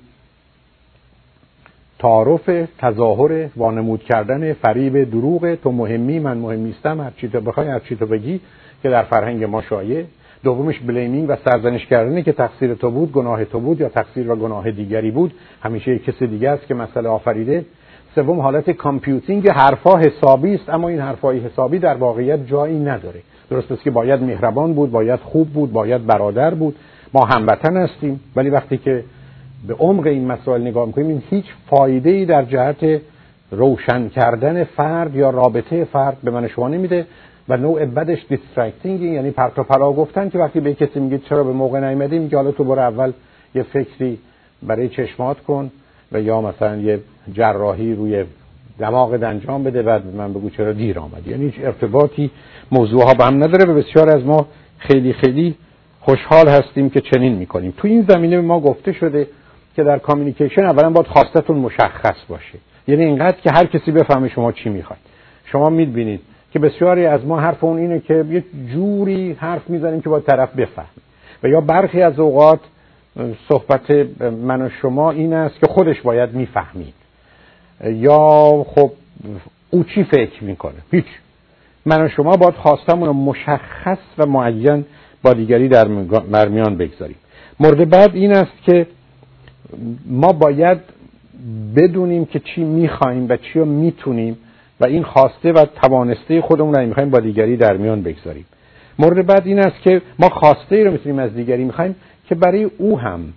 تعارف تظاهر وانمود کردن فریب دروغ تو مهمی من مهم نیستم تو بخوای هر چی تو بگی که در فرهنگ ما شایع. دومش blaming و سرزنش کردنه که تقصیر تو بود گناه تو بود یا تقصیر و گناه دیگری بود. همیشه یک کسی دیگه است که مسئله آفریده. سوم حالت computing حرفا حسابی است اما این حرفای حسابی در واقعیت جایی نداره. درست است که باید مهربان بود باید خوب بود باید برادر بود. ما هموطن هستیم ولی وقتی که به عمق این مسائل نگاه می‌کنیم این هیچ فایده ای در جهت روشن کردن فرد یا رابطه فرد به من شما نمیده. و نوع بدش distracting یعنی پرت و پلا گفتن که وقتی به کسی میگه چرا به موقع نیومدی میگه حالا تو برو اول یه فکری برای چشمات کن و یا مثلا یه جراحی روی دماغ انجام بده بعد من بگو چرا دیر آمد یعنی هیچ ارتباطی موضوع ها با هم نداره و بسیار از ما خیلی خیلی خوشحال هستیم که چنین می‌کنیم. تو این زمینه ما گفته شده که در communication اولا باید خواستتون مشخص باشه. یعنی اینقدر که هر کسی بفهمه شما چی می‌خواید. شما می‌بینید که بسیاری از ما حرف اون اینه که یه جوری حرف می‌زنیم که با طرف بفهم و یا برخی از اوقات صحبت من و شما این است که خودش باید می‌فهمید. یا خب او چی فکر می‌کنه؟ هیچ. من و شما باید خواستمون مشخص و معین با دیگری در مرمیان بگذاریم. مورد بعد این است که ما باید بدونیم که چی می‌خواهیم و چی رو می‌تونیم و این خواسته و توانسته خودمون رو می‌خوایم با دیگری در میان بگذاریم. مورد بعد این است که ما خواسته ای رو می‌تونیم از دیگری می‌خوایم که برای او هم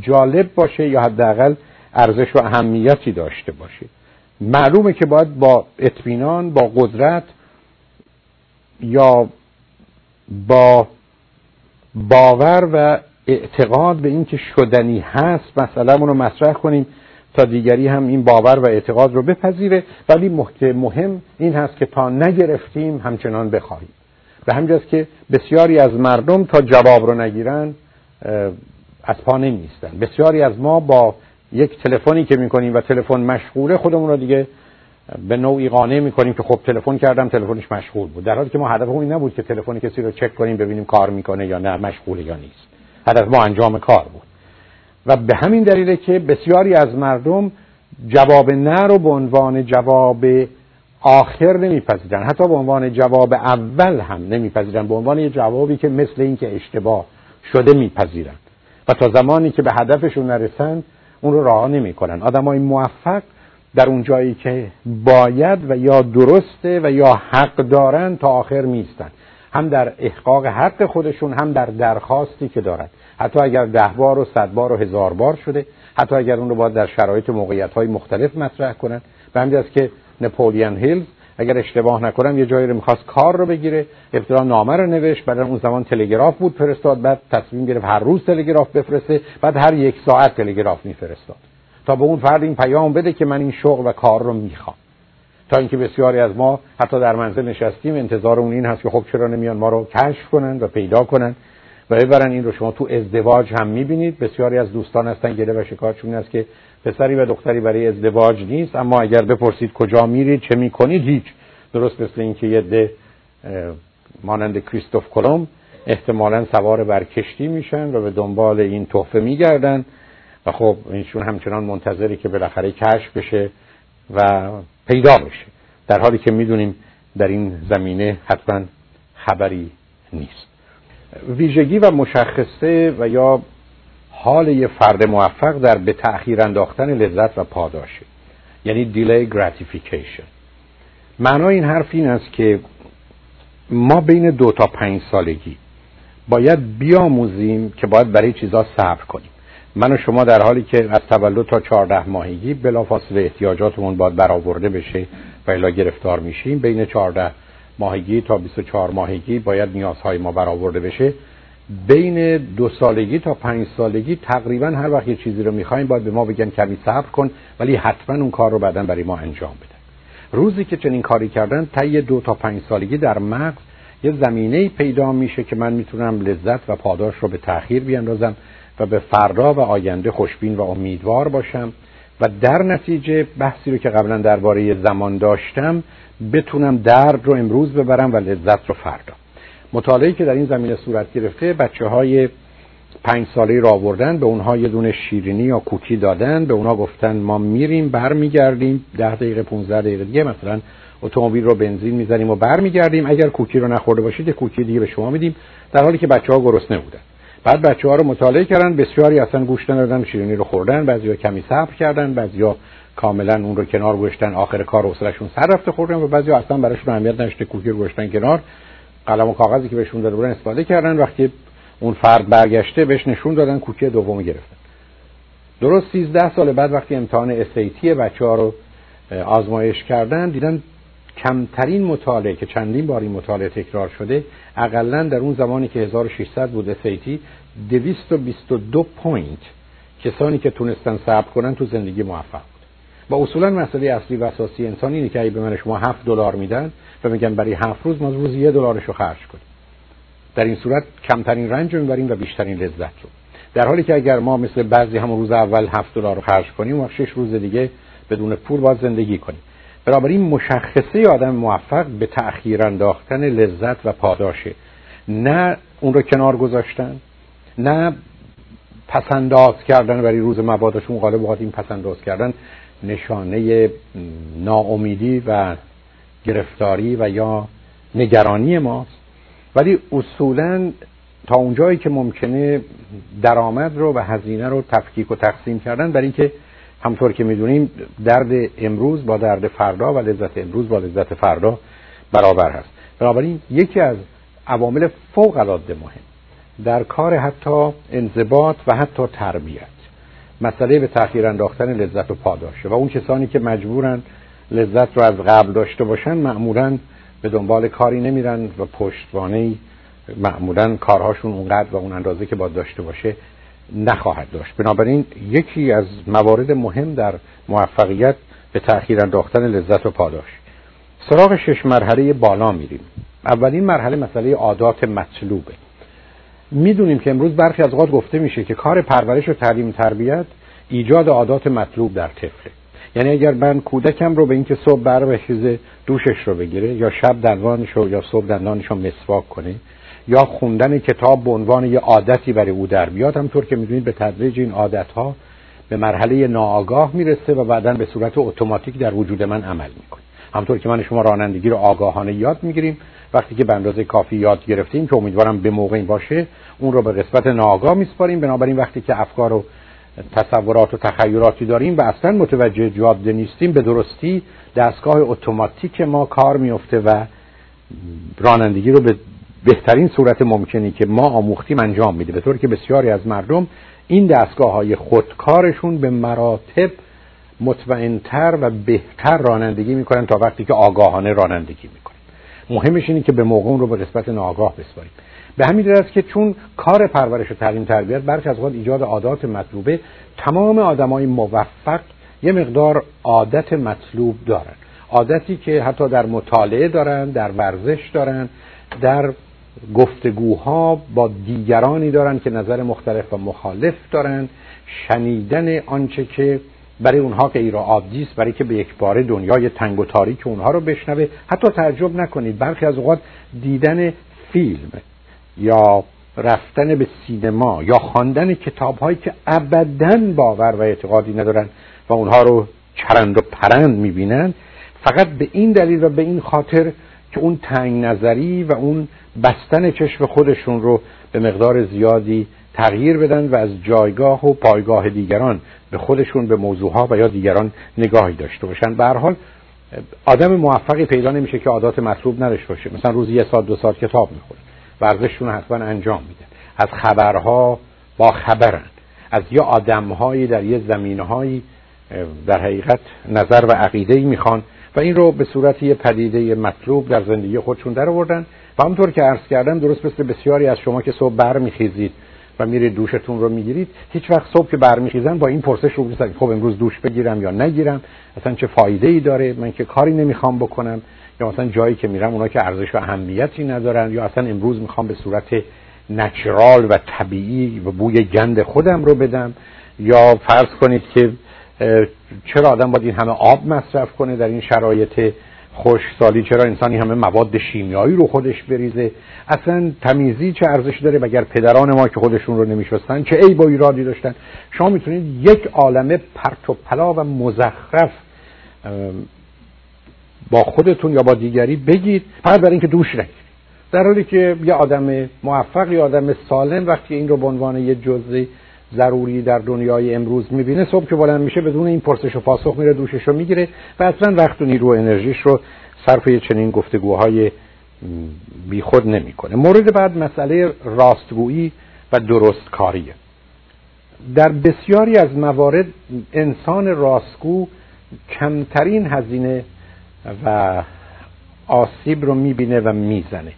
جالب باشه یا حداقل ارزش و اهمیتی داشته باشه. معلومه که باید با اطمینان با قدرت یا با باور و اعتقاد به اینکه شدنی هست مثلا رو مطرح کنیم. تا دیگری هم این باور و اعتقاد رو بپذیره. ولی مهم این هست که تا نگرفتیم همچنان بخواهیم. به همجاست که بسیاری از مردم تا جواب رو نگیرن از پا نمیستن بسیاری از ما با یک تلفنی که می‌کنیم و تلفن مشغوله خودمون رو دیگه به نوعی قانع می‌کنیم که خب تلفن کردم تلفنش مشغول بود. در حالی که ما هدفمون این نبود که تلفن کسی رو چک کنیم ببینیم کار می‌کنه یا نه مشغوله یا نیست. هدف ما انجام کار بود. و به همین دلیله که بسیاری از مردم جواب نه رو به عنوان جواب آخر نمیپذیرن. حتی به عنوان جواب اول هم نمیپذیرن. به عنوان یه جوابی که مثل این که اشتباه شده میپذیرن. و تا زمانی که به هدفشون نرسن اون رو راه نمی‌کنن. آدمای موفق در اون جایی که باید و یا درسته و یا حق دارن تا آخر میستن هم در احقاق حق خودشون هم در درخواستی که دارن. حتی اگر ده بار و صد بار و هزار بار شده حتی اگر اون رو باید در شرایط موقعیت های مختلف مطرح کنن. به همین که نپولیان هیلز اگر اشتباه نکنم یه جایی رو می‌خواست کار رو بگیره ابتدا نامه رو نوشت بعد اون زمان تلگراف بود فرستاد بعد تصمیم گرفت هر روز تلگراف بفرسته بعد هر یک ساعت تلگراف میفرستاد. تا به اون فرد این پیام بده که من این شغل و کار رو می‌خوام. تا اینکه بسیاری از ما حتی در منزل نشستیم انتظار اون این هست که خب چرا نمیان ما رو کشف کنن و پیدا کنن. و ببرن این رو شما تو ازدواج هم می‌بینید. بسیاری از دوستان هستن گله و شکایتشون این است که پسری و دختری برای ازدواج نیست اما اگر بپرسید کجا میرید چه می‌کنید هیچ. درست مثل اینکه یه ده مانند کریستوف کلم احتمالا سوار بر کشتی میشن و به دنبال این تحفه میگردن. و خب اینشون همچنان منتظری که بالاخره کشف بشه و پیدا بشه. در حالی که می‌دونیم در این زمینه حتما خبری نیست. ویژگی و مشخصه و یا حال یه فرد موفق در به تأخیر انداختن لذت و پاداشه. یعنی دیلی gratification. معنای این حرف این است که ما بین دو تا پنج سالگی باید بیاموزیم که باید برای چیزا صبر کنیم. من و شما در حالی که از تولد تا چهارده ماهگی بلافاصله احتیاجاتمون باید برآورده بشه و الا گرفتار میشیم بین چهارده ماهگی تا 24 ماهگی باید نیازهای ما برآورده بشه. بین دو سالگی تا پنج سالگی تقریبا هر وقت یه چیزی رو می‌خوایم باید به ما بگن کمی صبر کن ولی حتما اون کار رو بعدا برای ما انجام بده. روزی که چنین کاری کردن طی دو تا پنج سالگی در مغز یه زمینه پیدا میشه که من می‌تونم لذت و پاداش رو به تأخیر بیاندازم و به فردا و آینده خوشبین و امیدوار باشم. و در نتیجه بحثی رو که قبلا درباره زمان داشتم بتونم درد رو امروز ببرم و لذت رو فردا. مطالعه که در این زمینه صورت گرفته بچه های پنج ساله را آوردن به اونها یه دونه شیرینی یا کوکی دادن به اونها گفتن ما میریم برمیگردیم. ده دقیقه 15 دقیقه دیگه مثلا اتومبیل رو بنزین می‌زنیم و برمیگردیم. اگر کوکی رو نخورده باشید یه کوکی دیگه به شما میدیم. در حالی که بچه ها گرسنه بودن. بعد بچه ها رو مطالعه کردن بسیاری اصلا گوش ندادن شیرینی رو خوردن بعضیا کمی صبر کردن بعضیا کاملا اون رو کنار گذاشتن آخر کار حوصله‌شون سر رفته خوردن و بعضی اصلا براشون اهمیت نشته کوکی رو گذاشتن کنار. قلم و کاغذی که بهشون داده بودن استفاده کردن. وقتی اون فرد برگشته بهش نشون دادن کوکی دوم گرفتن درست 13 سال بعد وقتی امتحان اسیتی بچه ها رو آزمایش کردن دیدن کمترین مطالعه که چندین بار این مطالعه تکرار شده اقلا در اون زمانی که 1600 بود SAT 222 point کسانی که تونستن صبر کنن تو زندگی موفق و اصولا مسئله اصلی و اساسی انسان اینه که اگه به من شما 7 دلار میدن و میگن برای 7 روز ما روز یه دلارشو خرج کنیم. در این صورت کمترین رنج رو می‌بریم و بیشترین لذت رو. در حالی که اگر ما مثل بعضی همون روز اول 7 دلار رو خرج کنیم و 6 روز دیگه بدون پول باید زندگی کنیم. بنابراین مشخصه آدم موفق به تأخیر انداختن لذت و پاداشه. نه اون رو کنار گذاشتن نه پسنداز کردن برای روز مبادشون غالب اوقات این پسنداز کردن. نشانه ناامیدی و گرفتاری و یا نگرانی ماست. ولی اصولا تا اونجایی که ممکنه درآمد رو و هزینه رو تفکیک و تقسیم کردن برای اینکه همطور که می‌دونیم درد امروز با درد فردا و لذت امروز با لذت فردا برابر هست. بنابراین یکی از عوامل فوق العاده مهم در کار حتی انضباط و حتی تربیت. مسئله به تاخیر انداختن لذت و پاداشه و اون کسانی که مجبورن لذت رو از قبل داشته باشن معمولا به دنبال کاری نمیرن و پشتوانه معمولا کارهاشون اونقدر و اون اندازه که باید داشته باشه نخواهد داشت. بنابراین یکی از موارد مهم در موفقیت به تأخیر انداختن لذت و پاداش. سراغ شش مرحله بالا میریم. اولین مرحله مسئله عادات مطلوبه. می‌دونیم که امروز برخی از اوقات گفته میشه که کار پرورش و تعلیم تربیت ایجاد عادات مطلوب در طفله یعنی اگر من کودکم رو به اینکه صبح بر بخیزه دوشش رو بگیره یا شب دندانش رو یا صبح دندانش رو مسواک کنه یا خوندن کتاب به عنوان یه عادتی برای او در بیاد همطور که می‌دونید به تدریج این عادت ها به مرحله ناآگاه می‌رسه و بعدا به صورت اتوماتیک در وجود من عمل می‌کنه. همطور که من شما رانندگی رو آگاهانه یاد می‌گیریم وقتی که به اندازه کافی یاد گرفتیم که امیدوارم به موقع باشه اون رو به قسمت ناآگاه میسپاریم. بنابراین وقتی که افکار و تصورات و تخیلاتی داریم و اصلا متوجه جاده نیستیم به درستی دستگاه اتوماتیک ما کار میفته و رانندگی رو به بهترین صورت ممکنی که ما آموختیم انجام میده. به طوری که بسیاری از مردم این دستگاه های خودکارشون به مراتب مطمئنتر و بهتر رانندگی می‌کنن تا وقتی که آگاهانه رانندگی می‌کنن. مهمش اینه که به موقع اون رو به قسمت ناآگاه بسپاریم. به همین دلیل است که چون کار پرورش و تعلیم تربیت برخی از اوقات ایجاد عادات مطلوبه تمام آدمای موفق یه مقدار عادت مطلوب دارن. عادتی که حتی در مطالعه دارن در ورزش دارن در گفتگوها با دیگرانی دارن که نظر مختلف و مخالف دارن. شنیدن آنچه که برای اونها که ایرا عادی برای که به یک بار دنیای تنگ و تاریک اونها رو بشنوه. حتی تعجب نکنید برخی از اوقات دیدن فیلم یا رفتن به سینما یا خواندن کتاب هایی که ابدا باور و اعتقادی ندارن و اونها رو چرند و پرند می‌بینن فقط به این دلیل و به این خاطر که اون تنگ نظری و اون بستن چشم خودشون رو به مقدار زیادی تغییر بدن و از جایگاه و پایگاه دیگران به خودشون به موضوعها و یا دیگران نگاهی داشته باشن. به حال آدم موفقی پیدا نمیشه که عادات مطلوب نداشته باشه. مثلا روزی یه ساعت دو ساعت کتاب می‌خوره ورزششون حتما انجام میدن از خبرها با خبرن. از یه آدمهایی در یه زمینهایی در حقیقت نظر و عقیده می‌خوان و این رو به صورت یه پدیده مطلوب در زندگی خودشون در آوردن. و همونطور که عرض کردم درست مثل بسیاری از شما که صبح برمیخیزید و میرید دوشتون رو می‌گیرید. هیچ وقت صبح که برمیخیزن با این پرسش رو میسید خب امروز دوش بگیرم یا نگیرم؟ اصلا چه فایده ای داره؟ من که کاری نمی‌خوام بکنم. یا مثلا جایی که میرم اونا که ارزش و اهمیتی ندارن. یا اصلا امروز می‌خوام به صورت نچرال و طبیعی و بوی گند خودم رو بدم. یا فرض کنید که چرا آدم باید این همه آب مصرف کنه در این شرایط خوش سالی چرا انسانی همه مواد شیمیایی رو خودش بریزه؟ اصلا تمیزی چه ارزش داره مگر پدران ما که خودشون رو نمیشستن؟ چه ای با ایرادی داشتن؟ شما می‌تونید یک عالمه پرت و پلا و مزخرف با خودتون یا با دیگری بگید فقط برای اینکه دوش نگیرید. در حالی که یه آدم موفق یا آدم سالم وقتی این رو به عنوان یه جزئی ضروری در دنیای امروز می‌بینه. صبح که بلند میشه بدون این پرسش و پاسخ میره دوشش رو می‌گیره و اصلا وقت و نیرو انرژیش رو صرف چنین گفتگوهای بیخود نمی‌کنه. مورد بعد مسئله راستگویی و درستکاریه در بسیاری از موارد انسان راستگو کمترین هزینه و آسیب رو می‌بینه و می‌زنه.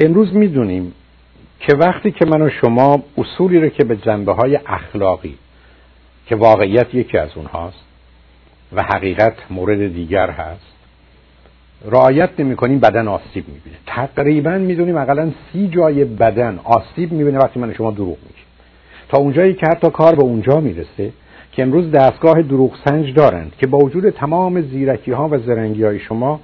امروز می‌دونیم که وقتی که من و شما اصولی رو که به جنبه های اخلاقی که واقعیت یکی از اونهاست و حقیقت مورد دیگر هست رعایت نمی کنیم بدن آسیب می‌بینه. تقریبا می‌دونیم اقلا سی جای بدن آسیب می‌بینه وقتی من شما دروغ میگیم. تا اونجایی که حتی کار به اونجا می‌رسه که امروز دستگاه دروغ سنج دارند که با وجود تمام زیرکی ها و زرنگی های شما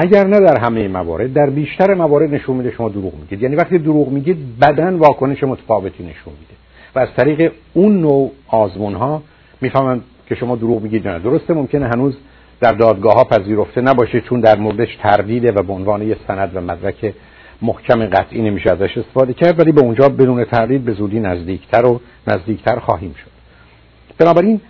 اگر نه در همه موارد در بیشتر موارد نشون میده شما دروغ میگید. یعنی وقتی دروغ میگید بدن واکنش متفاوتی نشون میده. و از طریق اون نوع آزمون ها می‌فهمن که شما دروغ میگید نه. درسته ممکنه هنوز در دادگاه ها پذیرفته نباشه چون در موردش تردیده و به عنوان یه سند و مدرک محکم قطعی نمیشه ازش استفاده کرد ولی به اونجا بدون تردید به زودی نزدیکتر و نزدیکتر خواهیم شد. بنابراین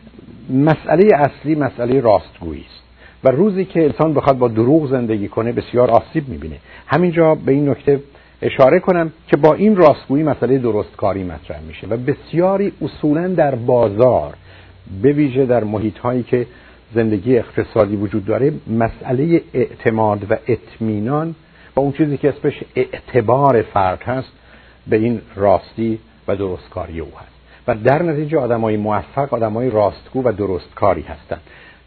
مسئله اصلی مسئله راستگویی است. روزی که انسان بخواد با دروغ زندگی کنه بسیار آسیب می‌بینه. همینجا به این نکته اشاره کنم که با این راستگویی مسئله درستکاری مطرح میشه و بسیاری اصولا در بازار به ویژه در محیط هایی که زندگی اقتصادی وجود داره مسئله اعتماد و اطمینان و اون چیزی که اسمش اعتبار فرد هست به این راستی و درستکاری او هست. و در نتیجه آدمای موفق آدمای راستگو و درستکاری هستند.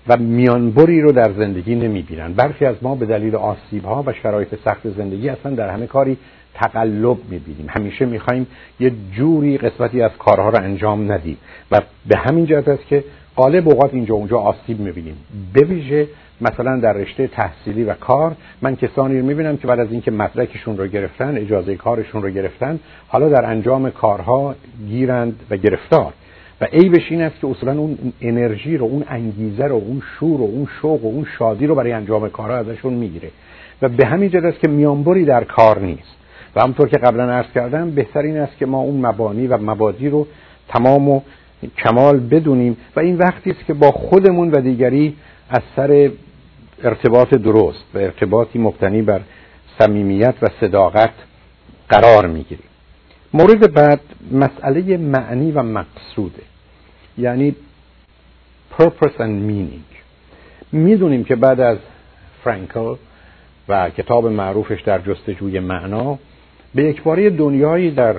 و میانبری رو در زندگی نمی‌بینن. برخی از ما به دلیل آسیب ها و شرایط سخت زندگی اصلا در همه کاری تقلب می‌بینیم. همیشه می‌خوایم یه جوری قسمتی از کارها رو انجام ندیم و به همین جهت است که غالب اوقات اینجا اونجا آسیب می‌بینیم. به ویژه مثلا در رشته تحصیلی و کار من کسانی رو می‌بینم که بعد از اینکه مدرکشون رو گرفتن اجازه کارشون رو گرفتن حالا در انجام کارها گیرند و گرفتار. و عیبش این است که اصولا اون انرژی رو اون انگیزه رو اون شور و اون شوق و اون شادی رو برای انجام کارها ازشون می‌گیره. و به همین جد است که میانبری در کار نیست. و همطور که قبلا عرض کردم بهتر این است که ما اون مبانی و مبادی رو تمام و کمال بدونیم. و این وقتی است که با خودمون و دیگری از سر ارتباط درست و ارتباطی مبتنی بر صمیمیت و صداقت قرار می‌گیریم. مورد بعد مسئله معنی و مقصوده. یعنی purpose and meaning. می‌دونیم که بعد از فرانکل و کتاب معروفش در جستجوی معنا به یکباره دنیایی در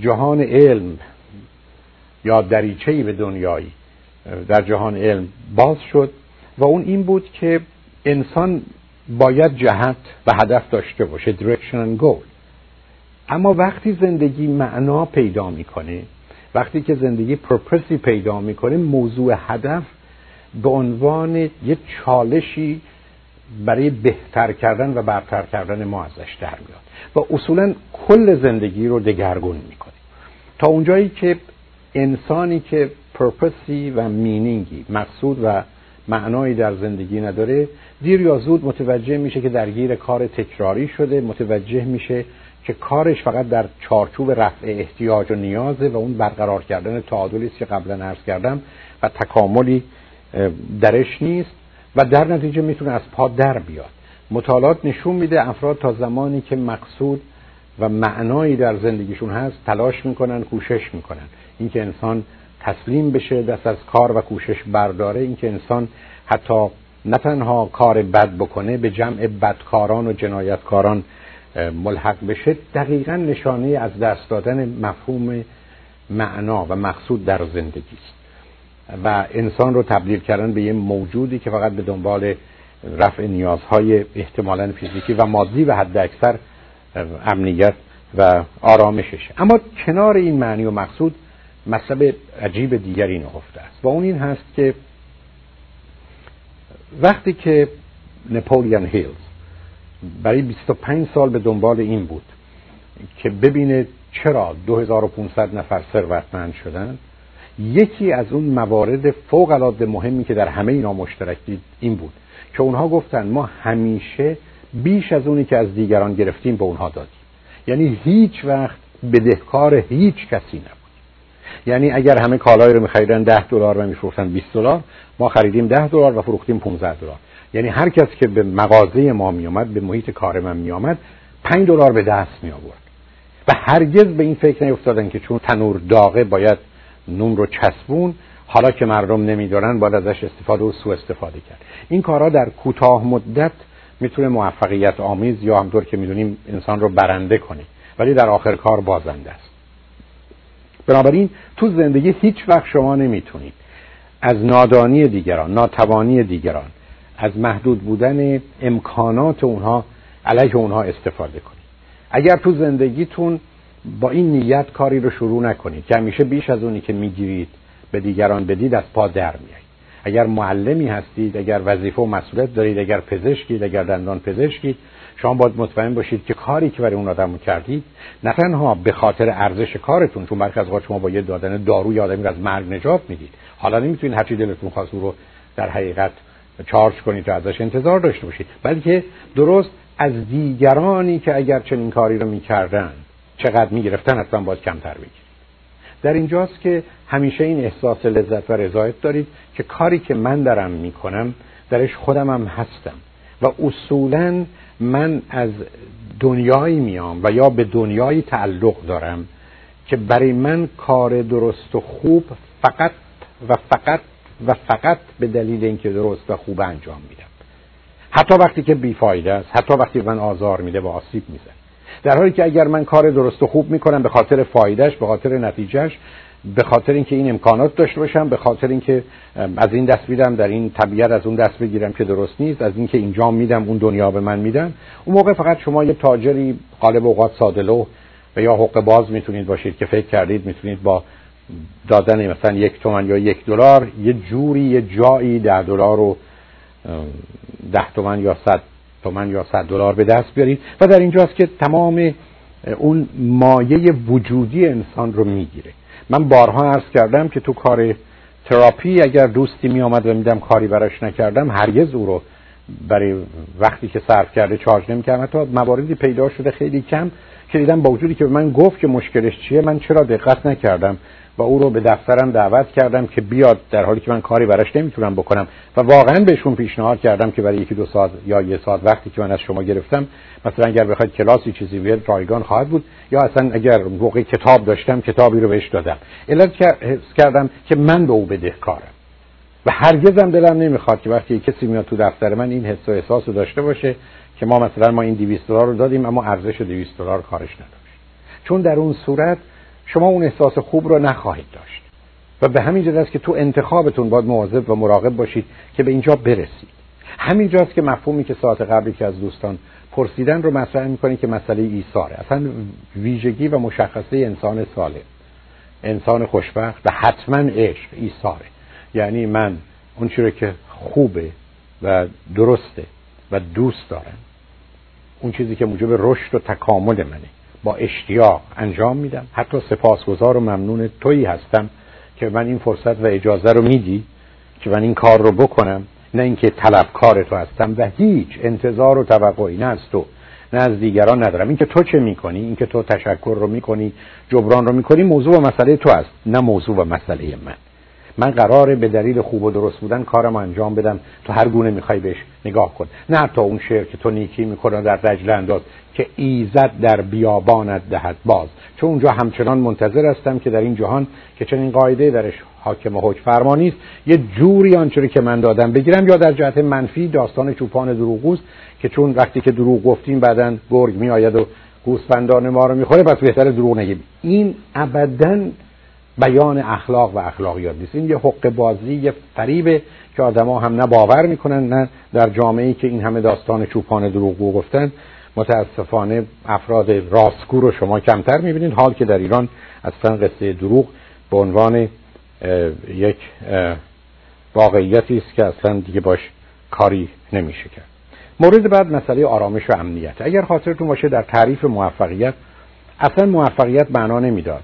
جهان علم یا دریچه‌ای به دنیایی در جهان علم باز شد و اون این بود که انسان باید جهت و هدف داشته باشه direction and goal. اما وقتی زندگی معنا پیدا می‌کنه وقتی که زندگی پرپسی پیدا می‌کنه موضوع هدف به عنوان یه چالشی برای بهتر کردن و برتر کردن ما ازش در میاد و اصولا کل زندگی رو دگرگون می‌کنه. تا اونجایی که انسانی که پرپسی و مینینگی مقصود و معنایی در زندگی نداره دیر یا زود متوجه میشه که درگیر کار تکراری شده متوجه میشه که کارش فقط در چارچوب رفع احتیاج و نیازه و اون برقرار کردن تعادلی است که قبلا عرض کردم و تکاملی درش نیست و در نتیجه می‌تونه از پا در بیاد. مطالعات نشون میده افراد تا زمانی که مقصود و معنایی در زندگیشون هست تلاش می‌کنن کوشش می‌کنن. اینکه انسان تسلیم بشه دست از کار و کوشش برداره اینکه انسان حتی نه تنها کار بد بکنه به جمع بدکاران و جنایتکاران ملحق بشه دقیقا نشانه از دست دادن مفهوم معنا و مقصود در زندگی است. و انسان رو تبدیل کردن به یه موجودی که فقط به دنبال رفع نیازهای احتمالا فیزیکی و مادی و حد اکثر امنیت و آرامششه اما کنار این معنی و مقصود مطلب عجیب دیگری نهفته است. و اون این هست که وقتی که نپولیان هیلز برای 25 سال به دنبال این بود که ببینه چرا 2500 نفر ثروتمند شدن. یکی از اون موارد فوق العاده مهمی که در همه اینا مشترک دید این بود که اونها گفتن ما همیشه بیش از اونی که از دیگران گرفتیم به اونها دادیم. یعنی هیچ وقت بدهکار هیچ کسی نبود. یعنی اگر همه کالایی رو میخریدن 10 دلار و میفروختن 20 دلار ما خریدیم 10 دلار و فروختیم 15 دلار. یعنی هر کس که به مغازه ما میآمد به محیط کار من میآمد 5 دلار به دست می آورد و هرگز به این فکر نیفتادن که چون تنور داغه باید نون رو چسبون حالا که مردم نمیدارن باید ازش استفاده و سوء استفاده کرد. این کارها در کوتاه مدت می‌تونه موفقیت آمیز یا همطور که می‌دونیم انسان رو برنده کنه. ولی در آخر کار بازنده است. بنابراین تو زندگی هیچ وقت شما نمی‌تونید از نادانی دیگران ناتوانی دیگران از محدود بودن امکانات اونها علیه اونها استفاده کنید. اگر تو زندگیتون با این نیت کاری رو شروع نکنید که همیشه بیش از اونی که می‌گیرید به دیگران بدید از پا در میایید. اگر معلمی هستید اگر وظیفه و مسئولیت دارید اگر پزشکید اگر دندان پزشکید شما باید مطمئن باشید که کاری که برای اون آدم کردید نه تنها به خاطر ارزش کارتون چون برخی از شما با یه دادن داروی آدمی رو از مرگ نجات می‌دید. حالا نمی‌تونید هرچی دلتون خواست رو در حقیقت چارج کنید و ازش انتظار داشته باشید بلکه درست از دیگرانی که اگر چنین کاری رو می‌کردن چقدر می‌گرفتن اصلا باید کمتر بگیرید در اینجاست که همیشه این احساس لذت و رضایت دارید که کاری که من دارم می‌کنم درش خودم هم هستم. و اصولا من از دنیایی میام و یا به دنیایی تعلق دارم که برای من کار درست و خوب فقط و فقط و فقط به دلیل اینکه درست و خوب انجام میدم. حتی وقتی که بیفایده است حتی وقتی من آزار میده و آسیب میزن در حالی که اگر من کار درست و خوب می‌کنم به خاطر فایدهش به خاطر نتیجهش به خاطر اینکه این امکانات داشته باشم به خاطر اینکه از این دست میدم در این طبیعت از اون دست بگیرم که درست نیست از اینکه اینجا میدم اون دنیا به من میدن اون موقع فقط شما یه تاجری قالب اوقات سادلو و یا حق باز می‌تونید باشید که فکر کردید می‌تونید با دادن مثلا یک تومن یا یک دلار یه جوری یه جایی ده دلار رو ده تومن یا صد تومن یا صد دلار به دست بیارید و در اینجاست که تمام اون مایه وجودی انسان رو می‌گیره. من بارها عرض کردم که تو کار تراپی اگر دوستی می آمد و میدم کاری براش نکردم هرگز او رو برای وقتی که صرف کرده چارج نمی‌کردم. حتی مواردی پیدا شده خیلی کم که دیدم با وجودی که به من گفت که مشکلش چیه من چرا دقت نکردم؟ و او رو به دفترم دعوت کردم که بیاد در حالی که من کاری براش نمی‌تونم بکنم. و واقعا بهشون پیشنهاد کردم که برای یکی دو ساعت یا یه ساعت وقتی که من از شما گرفتم مثلا اگر بخواید کلاسی چیزی بیاد رایگان خواهد بود. یا اصلا اگر موقع کتاب داشتم کتابی رو بهش دادم. علت کردم که من به او بدهکارم. و هرگزم دلم نمی‌خواد که وقتی کسی میاد تو دفتر من این حس و احساس رو داشته باشه که ما مثلا ما این 200 دلار رو دادیم اما ارزش 200 دلار کارش نداشت. چون در اون صورت شما اون احساس خوب رو نخواهید داشت. و به همین است که تو انتخابتون باید مواظب و مراقب باشید که به اینجا برسید. همینجاست که مفهومی که ساعت قبلی که از دوستان پرسیدن رو مطرح می‌کنی که مسئله ایثاره. اصلا ویژگی و مشخصه انسان سالم. انسان خوشبخت و حتما عشق ایثاره. یعنی من اون رو که خوبه و درسته و دوست دارم اون چیزی که موجب رشد و تکامل منه. با اشتیاق انجام میدم. حتی سپاسگزار و ممنون تویی هستم که من این فرصت و اجازه رو میدی که من این کار رو بکنم. نه اینکه طلبکار تو هستم و هیچ انتظار و توقعی نه از تو نه از دیگران ندارم. اینکه تو چه می‌کنی؟ اینکه تو تشکر رو می‌کنی؟ جبران رو می‌کنی؟ موضوع و مسئله تو است نه موضوع و مسئله من. من قراره به دلیل خوب و درست بودن کارم انجام بدم. تو هر گونه می‌خوای بهش نگاه کن. نه تا اون شعر که تو نیکی می‌کنه در رجل انداز که ایزد در بیابانت دهد. باز. چون اونجا همچنان منتظر هستم که در این جهان که چنین قاعده درش حاکم و حکم فرمانی است یه جوری آنچه که من دادم بگیرم یا در جهت منفی داستان چوپان دروغوست که چون وقتی که دروغ گفتیم بعدا گرگ میآید و گوسفندان ما رو می‌خوره پس بهتر دروغ نگیم. این ابدا بیان اخلاق و اخلاقیات نیست. این یه حق بازی یه فریبه که آدما هم نه باور می‌کنن نه در جامعه ای که این همه داستان چوپان دروغگو گفتن متاسفانه افراد راستگو رو شما کمتر می‌بینید. حال که در ایران اصلا قصه دروغ به عنوان یک واقعیتی است که اصلا دیگه باش کاری نمیشه کرد. مورد بعد مسئله آرامش و امنیت. اگر خاطرتون باشه در تعریف موفقیت اصلا موفقیت معنا نمی‌داد.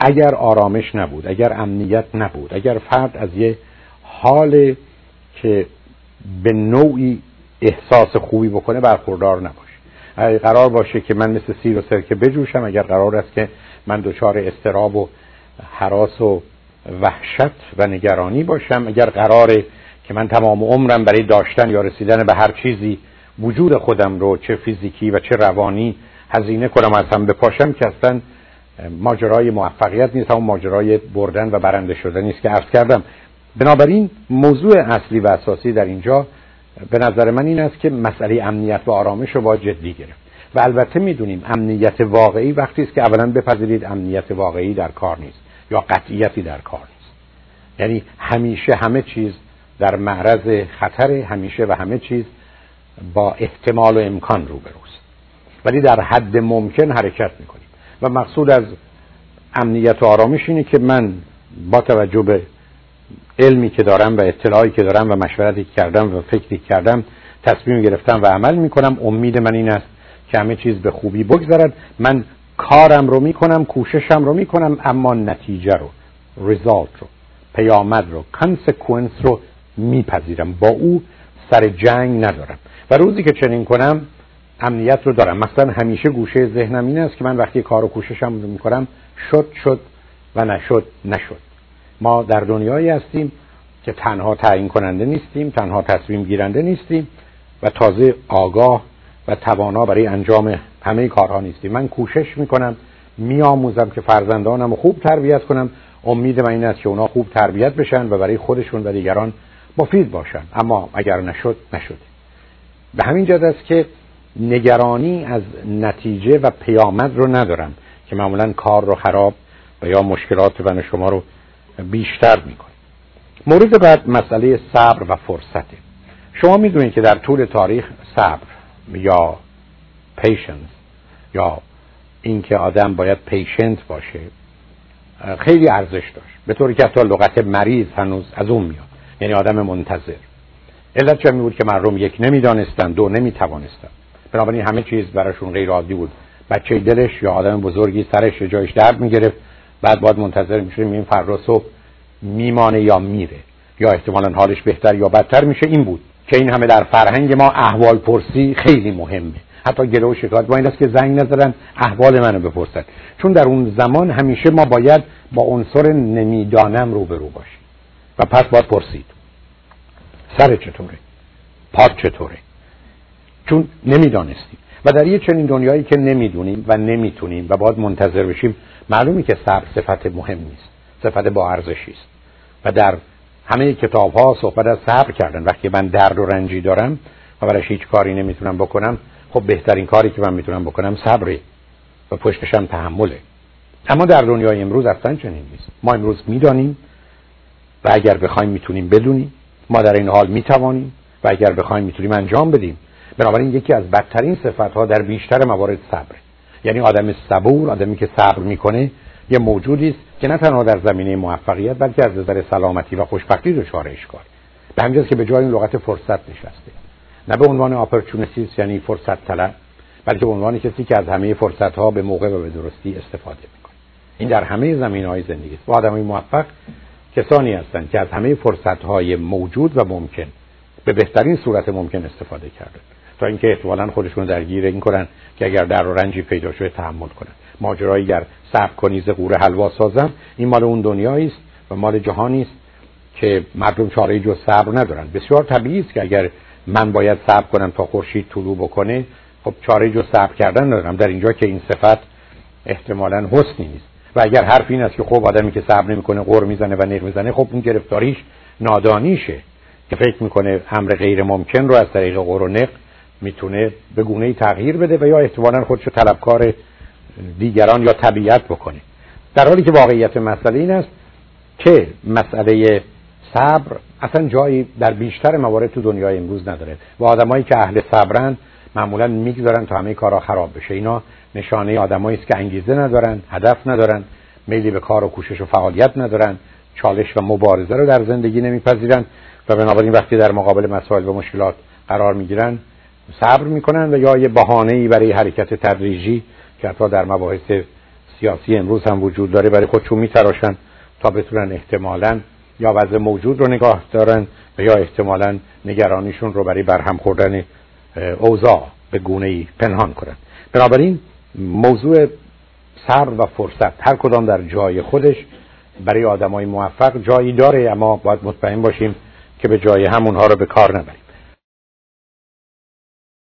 اگر آرامش نبود اگر امنیت نبود اگر فرد از یه حال که به نوعی احساس خوبی بکنه برخوردار نباشه. اگر قرار باشه که من مثل سیر و سرکه بجوشم اگر قرار است که من دچار استراب و حراس و وحشت و نگرانی باشم اگر قراره که من تمام عمرم برای داشتن یا رسیدن به هر چیزی وجود خودم رو چه فیزیکی و چه روانی هزینه کنم از هم بپاشم که اصلا ماجرای موفقیت نیست همون ماجرای بردن و برنده شدن نیست که عرض کردم. بنابراین موضوع اصلی و اساسی در اینجا به نظر من این است که مسئله امنیت و آرامش رو باید جدی گرفت. و البته می‌دونیم امنیت واقعی وقتی است که اولا بپذیرید امنیت واقعی در کار نیست یا قطعیتی در کار نیست. یعنی همیشه همه چیز در معرض خطر همیشه و همه چیز با احتمال و امکان روبروست. ولی در حد ممکن حرکت می‌کنیم. و مقصود از امنیت و آرامش اینه که من با توجه به علمی که دارم و اطلاعی که دارم و مشورتی که کردم و فکری کردم تصمیم گرفتم و عمل می‌کنم امید من این است که همه چیز به خوبی بگذرد من کارم رو می‌کنم کوششم رو می‌کنم اما نتیجه رو ریزالت رو پیامد رو کانسکونس رو میپذیرم. با او سر جنگ ندارم. و روزی که چنین کنم امنیت رو دارم. مثلا همیشه گوشه ذهنم این است که من وقتی کار و کوششم رو می‌کنم شد شد و نشد نشد. ما در دنیایی هستیم که تنها تعیین کننده نیستیم تنها تصمیم گیرنده نیستیم و تازه آگاه و توانا برای انجام همه کارها نیستیم. من کوشش می‌کنم میآموزم که فرزندانم خوب تربیت کنم. امید من این است که اونا خوب تربیت بشن و برای خودشون و دیگران مفید باشن. اما اگر نشد نشد به همین جد است که نگرانی از نتیجه و پیامد رو ندارم که معمولا کار رو خراب و یا مشکلات من شما رو بیشتر می‌کنه. مورد بعد مسئله صبر و فرصته. شما می‌دونید که در طول تاریخ صبر یا پیشنس یا اینکه آدم باید پیشنت باشه خیلی ارزش داشت. به طوری که حتی لغت مریض هنوز از اون میاد. یعنی آدم منتظر. علت چه بود که مردم یک نمی‌دانستند دو نمی‌توانستند بنابراین همه چیز براشون غیر عادی بود. بچه دلش یا آدم بزرگی سرش جایش درد می‌گرفت. بعد باید منتظر میشه این فردا صبح میمانه یا میره. یا احتمالا حالش بهتر یا بدتر میشه. این بود که این همه در فرهنگ ما احوال پرسی خیلی مهمه. حتی گله و شکایت با این است که زنگ نزدن احوال منو بپرسن. چون در اون زمان همیشه ما باید با عنصر نمی‌دانم روبرو باشیم. و پس باید پرسید. سر چطوره؟ پاد چطوره؟ چون نمی‌دانستیم. و در یه چنین دنیایی که نمی‌دونیم و نمی‌تونیم و باید منتظر بشیم معلومی که صبر صفت مهم نیست. صفت با ارزشی است. و در همه کتاب ها صحبت از صبر کردن. وقتی من درد و رنجی دارم و برایش هیچ کاری نمی‌تونم بکنم خب بهترین کاری که من می‌تونم بکنم صبره و پشتشم تحمله. اما در دنیای امروز اصلا چنین نیست. ما امروز می‌دانیم و اگر بخوایم می‌تونیم بدونیم. ما در این حال می‌توانیم و اگر بخوایم می‌تونیم انجام بدیم. بنابراین یکی از بدترین صفت ها در بیشتر موارد صبر. یعنی آدم صبور آدمی که صبر می‌کنه یه موجودی است که نه تنها در زمینه موفقیت بلکه از نظر سلامتی و خوشبختی دچار اشکال. به همین که به جای این لغت فرصت نشسته. نه به عنوان اپورتونیستیست یعنی فرصت طلب بلکه به عنوان کسی که از همه فرصت ها به موقع و به درستی استفاده می‌کنه. این در همه زمین های زندگی است. و آدم موفق کسانی هستند که از همه فرصت های موجود و ممکن به بهترین صورت ممکن استفاده کردن تا اینکه احتمالا خودشون درگیر این کنن که اگر در رنجی پیدا شده تحمل کنن. ماجرایی گر صبر کنی ز قوره حلوا سازم این مال اون دنیایی است و مال جهانی است که مردم چاره جز صبر ندارن. بسیار طبیعی است که اگر من باید صبر کنم تا خورشید طلوع بکنه خب چاره جز صبر کردن ندارم. در اینجا که این صفت احتمالا حسنی نیست. و اگر حرف این است که خب آدمی که صبر نمی‌کنه قر می‌زنه و نق می‌زنه خب اون گرفتاریش نادانیشه که فکر می‌کنه امر غیر ممکن رو از طریق قر و نق می‌تونه به گونه تغییر بده و یا احتمالا خودشو طلبکار دیگران یا طبیعت بکنه. در حالی که واقعیت مسئله این است که مسئله صبر اصلا جایی در بیشتر موارد تو دنیای امروز نداره و آدمایی که اهل صبرن معمولا می‌گذارن تا همه کارها خراب بشه. اینا نشانه آدمایی است که انگیزه ندارن هدف ندارن میلی به کار و کوشش و فعالیت ندارن چالش و مبارزه رو در زندگی نمیپذیرن و بنابراین وقتی در مقابل مسائل و مشکلات قرار می‌گیرن صبر می‌کنن و یا یه بهانه ای برای حرکت تدریجی که حتی در مباحث سیاسی امروز هم وجود داره برای خودشون میتراشن تا بتونن احتمالا یا وضع موجود رو نگاه دارن و یا احتمالا نگرانیشون رو برای برهم خوردن اوضاع به گونه ای پنهان کنن بنابراین موضوع صبر و فرصت هر کدام در جای خودش برای آدمای موفق جایی داره اما باید مطمئن باشیم که به جای همونها رو به کار نبریم.